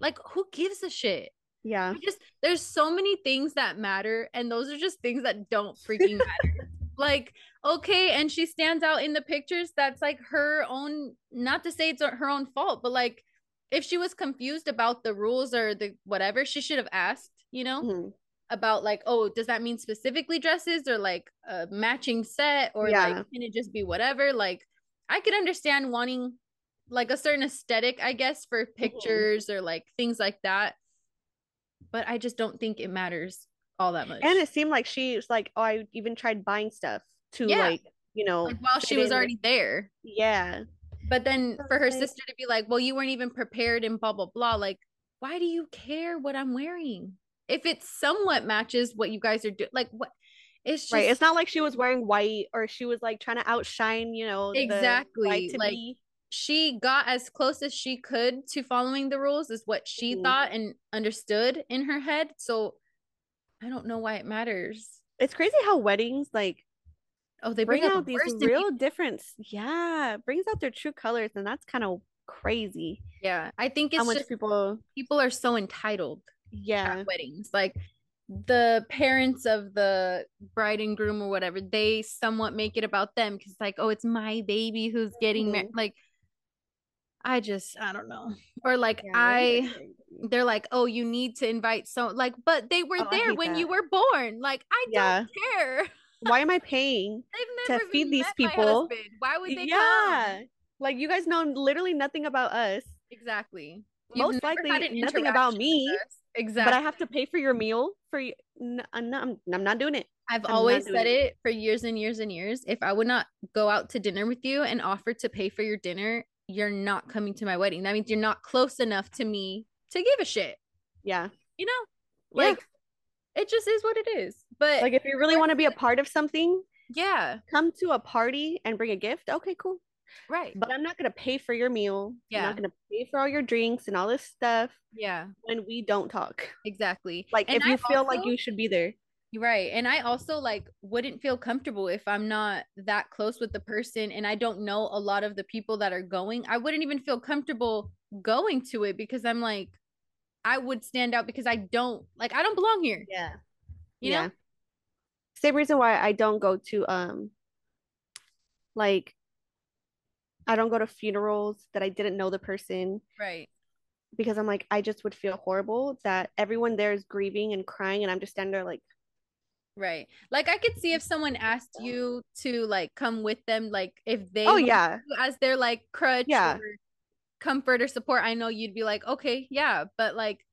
B: like who gives a shit?
A: yeah
B: I just there's so many things that matter and those are just things that don't freaking matter like okay and she stands out in the pictures that's like her own not to say it's her own fault but like if she was confused about the rules or the whatever she should have asked you know
A: Mhm.
B: about like oh does that mean specifically dresses or like a matching set or
A: Yeah.
B: like can it just be whatever like i could understand wanting like a certain aesthetic i guess for mm-hmm. pictures or like things like that. But i just don't think it matters all that much.
A: And it seemed like she was like oh i even tried buying stuff to
B: Yeah.
A: like you know
B: like while she was
A: in
B: already there.
A: Yeah.
B: But then for her sister to be like well you weren't even prepared and blah blah blah. Like why do you care what i'm wearing? If it somewhat matches what you guys are doing like what it's just
A: right it's not like she was wearing white or she was like trying to outshine you know the
B: Exactly,
A: to
B: like,
A: be.
B: She got as close as she could to following the rules is what she
A: Mhm.
B: thought and understood in her head. So i don't know why it matters.
A: It's crazy how weddings like
B: oh they
A: bring,
B: bring,
A: out
B: the
A: these real difference. Yeah brings out their true colors and that's kind of crazy.
B: Yeah i think it's how
A: much
B: just
A: people
B: people are so entitled
A: yeah.
B: weddings. Like the parents of the bride and groom or whatever they somewhat make it about them because like oh it's my baby who's getting married
A: Mhm.
B: like i just i don't know or like
A: Yeah,
B: i
A: weddings are crazy.
B: they're like, oh, you need to invite so like, but they were
A: Oh,
B: there when you were born. Like, I
A: Yeah.
B: don't care.
A: why am i paying To feed these people.
B: Why would they
A: yeah
B: come?
A: like you guys know literally nothing about us
B: Exactly.
A: Most likely nothing about me.
B: Exactly.
A: but i have to pay for your meal for you no, I'm, uh, um, not, I'm, I'm not doing it
B: I've
A: I'm
B: always said
A: it.
B: it for years and years and years. If I would not go out to dinner with you and offer to pay for your dinner, you're not coming to my wedding. That means you're not close enough to me to give a shit.
A: yeah
B: You know?
A: Yeah.
B: Like it just is what it is. But
A: like if you really want to be a part of something
B: yeah,
A: come to a party and bring a gift okay cool
B: right.
A: but i'm not going to pay for your meal
B: Yeah.
A: i'm not going to pay for all your drinks and all this stuff
B: Yeah,
A: when we don't talk
B: exactly.
A: like
B: And
A: if you
B: I
A: feel like you should be there
B: Right. And I also like wouldn't feel comfortable if I'm not that close with the person and I don't know a lot of the people that are going. I wouldn't even feel comfortable going to it because I'm like, I would stand out because I don't like I don't belong here.
A: Yeah.
B: You
A: yeah.
B: know?
A: Same reason why I don't go to um like I don't go to funerals that I didn't know the person
B: Right.
A: because I'm like I just would feel horrible that everyone there is grieving and crying and I'm just standing there like
B: Right. Like I could see if someone asked you to like come with them, like if they
A: oh yeah.
B: as their like crutch
A: Yeah.
B: or comfort or support, I know you'd be like, okay, yeah, but like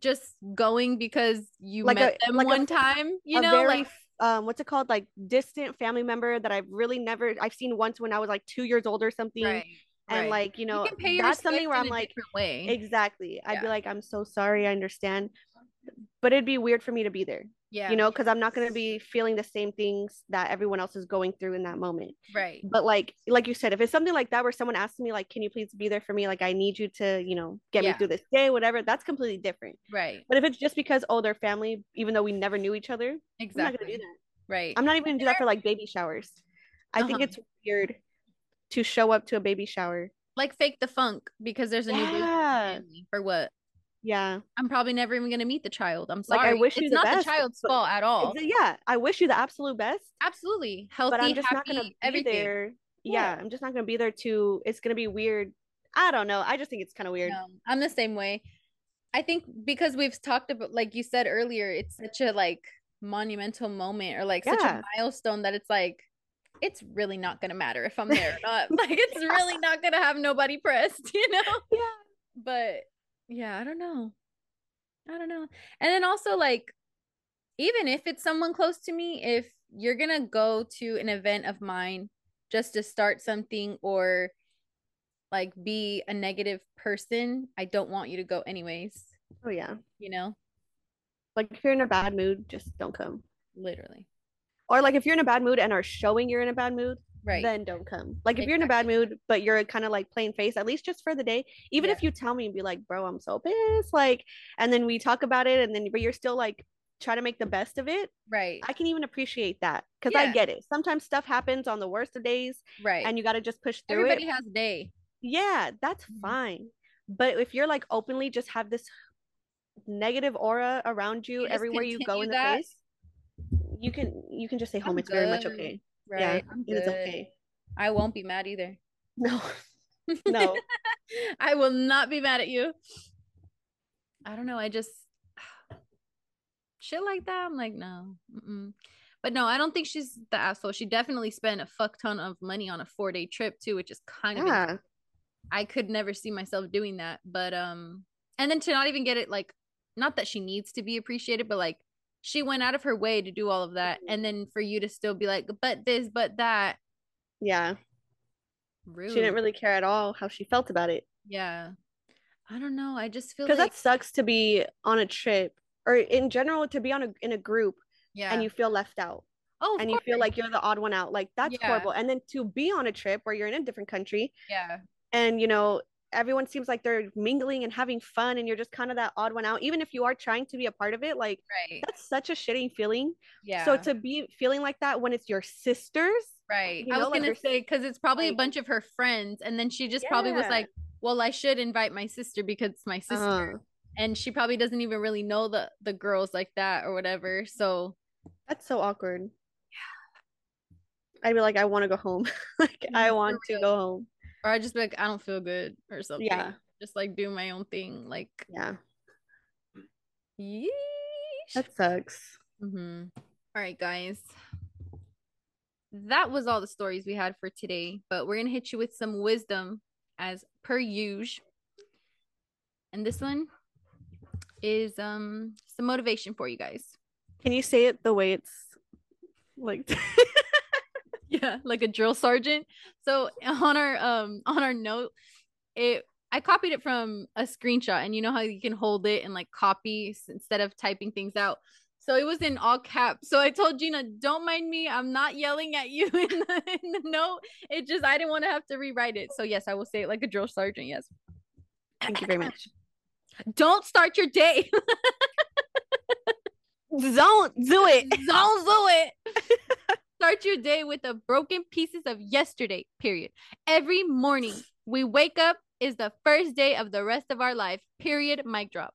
B: just going because you
A: Like
B: met
A: a-
B: them
A: like a-
B: one time, you
A: a
B: know,
A: very
B: like
A: um what's it called? Like distant family member that I've really never I've seen once when I was like two years old or something.
B: Right,
A: and
B: right.
A: like you know
B: you
A: that's something where I'm like exactly. I'd be like I'm so sorry I understand but it'd be weird for me to be there
B: yeah,
A: you know because I'm not going to be feeling the same things that everyone else is going through in that moment
B: right,
A: but like like you said if it's something like that where someone asks me like can you please be there for me like I need you to you know get
B: Yeah.
A: me through this day whatever that's completely different
B: right,
A: but if it's just because oh they're family even though we never knew each other I'm not
B: exactly,
A: going to do that
B: right.
A: I'm not even gonna do that for like baby showers. I think
B: Uh-huh.
A: it's weird to show up to a baby shower.
B: like fake the funk because there's a new baby
A: Yeah.
B: family. For what?
A: Yeah.
B: I'm probably never even gonna meet the child. I'm
A: Like, I
B: sorry.
A: wish you
B: it's
A: the
B: not
A: best,
B: the child's
A: but-
B: fault at all.
A: Yeah. I wish you the absolute best,
B: Absolutely. Healthy,
A: but I'm just
B: happy,
A: not gonna be
B: everything.
A: there. Yeah.
B: Yeah.
A: I'm just not gonna be there to. It's gonna be weird. I don't know. I just think it's kind of weird.
B: No, I'm the same way. I think because we've talked about, like you said earlier, it's such a like monumental moment or like such a milestone that it's like, it's really not gonna matter if I'm there or not. like, it's really not gonna have nobody pressed, you know?
A: Yeah.
B: But yeah, I don't know. I don't know. And then also, like, even if it's someone close to me, if you're gonna go to an event of mine just to start something or like be a negative person, I don't want you to go anyways,
A: Oh yeah.
B: you know?
A: Like if you're in a bad mood, just don't come.
B: Literally.
A: Or like if you're in a bad mood and are showing you're in a bad mood,
B: Right.
A: then don't come. Like if you're in a bad mood, but you're kind of like plain face, at least just for the day. Even if you tell me and be like, bro, I'm so pissed, like, and then we talk about it, and then but you're still like try to make the best of it.
B: right.
A: I can even appreciate that because I get it. Sometimes stuff happens on the worst of days,
B: right.
A: and you got to just push through
B: Everybody
A: it.
B: has a day.
A: yeah, that's
B: Mhm.
A: fine. But if you're like openly just have this negative aura around you,
B: You
A: everywhere you go in the
B: that?
A: face, you can you can just say home.
B: I'm
A: it's very much okay.
B: Right.
A: Yeah,
B: I'm
A: it is
B: good.
A: okay.
B: I won't be mad either.
A: No, no.
B: I will not be mad at you. I don't know. I just shit like that. I'm like, no. Mm-mm. But no, I don't think she's the asshole. She definitely spent a fuck ton of money on a four day trip too, which is kind of.
A: Yeah.
B: I could never see myself doing that. But um, and then to not even get it like, not that she needs to be appreciated, but like she went out of her way to do all of that, and then for you to still be like, but this, but that.
A: Yeah.
B: Rude.
A: She didn't really care at all how she felt about it.
B: Yeah. I don't know. I just feel
A: Because
B: like
A: that sucks to be on a trip or in general to be on a in a group
B: yeah.
A: and you feel left out
B: oh,
A: and you feel like you're the odd one out. Like that's
B: Yeah.
A: horrible. And then to be on a trip where you're in a different country
B: yeah,
A: and you know everyone seems like they're mingling and having fun and you're just kind of that odd one out even if you are trying to be a part of it like
B: right.
A: that's such a shitty feeling
B: Yeah.
A: so to be feeling like that when it's your sisters
B: right.
A: you
B: I was
A: like
B: gonna say because it's probably a bunch of her friends, and then she just probably was like, "Well, I should invite my sister because it's my sister,"
A: uh,
B: and she probably doesn't even really know the the girls like that or whatever. So
A: that's so awkward i'd be like i want to go home like i want to go home
B: or I just be like, I don't feel good or something.
A: Yeah.
B: Just like do my own thing. Like,
A: yeah
B: yeesh.
A: that sucks
B: Mm-hmm. All right, guys. That was all the stories we had for today, but we're gonna hit you with some wisdom as per usual. And this one is um some motivation for you guys.
A: can you say it the way it's like
B: Yeah, like a drill sergeant. So on our um on our note, it I copied it from a screenshot, and you know how you can hold it and like copy instead of typing things out. So it was in all caps. So I told Gina, "Don't mind me. I'm not yelling at you in the, in the note. It just I didn't want to have to rewrite it. So yes, I will say it like a drill sergeant. Yes.
A: thank you very much
B: Don't start your day.
A: don't do it
B: Don't do it. Start your day with the broken pieces of yesterday, period. Every morning we wake up is the first day of the rest of our life, period. Mic drop.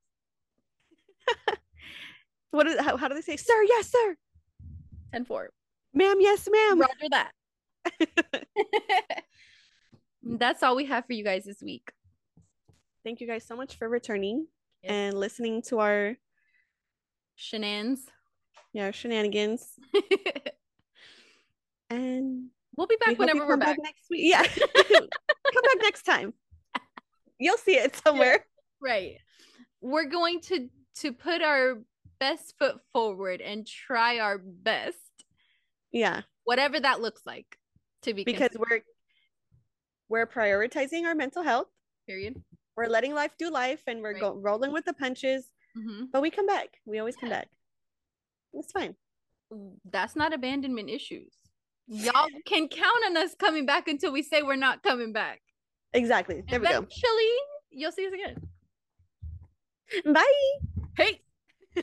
A: what is how, how do they say, sir? Yes, sir.
B: 10 4.
A: Ma'am, yes, ma'am.
B: Roger that. That's all we have for you guys this week.
A: Thank you guys so much for returning
B: Yes.
A: and listening to our
B: Shenanigans.
A: yeah shenanigans. And
B: We'll be back
A: you
B: whenever we're
A: come
B: back.
A: next week. Yeah, come back next time. You'll see it somewhere.
B: Right. We're going to to put our best foot forward and try our best,
A: Yeah,
B: whatever that looks like. To be
A: because
B: considered,
A: we're we're prioritizing our mental health.
B: period.
A: We're letting life do life, and we're
B: Right.
A: go- rolling with the punches.
B: hmm
A: But we come back. We always come back. It's fine.
B: That's not abandonment issues y'all can count on us coming back until we say we're not coming back.
A: Exactly. There we go.
B: Chili, you'll see us again.
A: Bye.
B: Hey.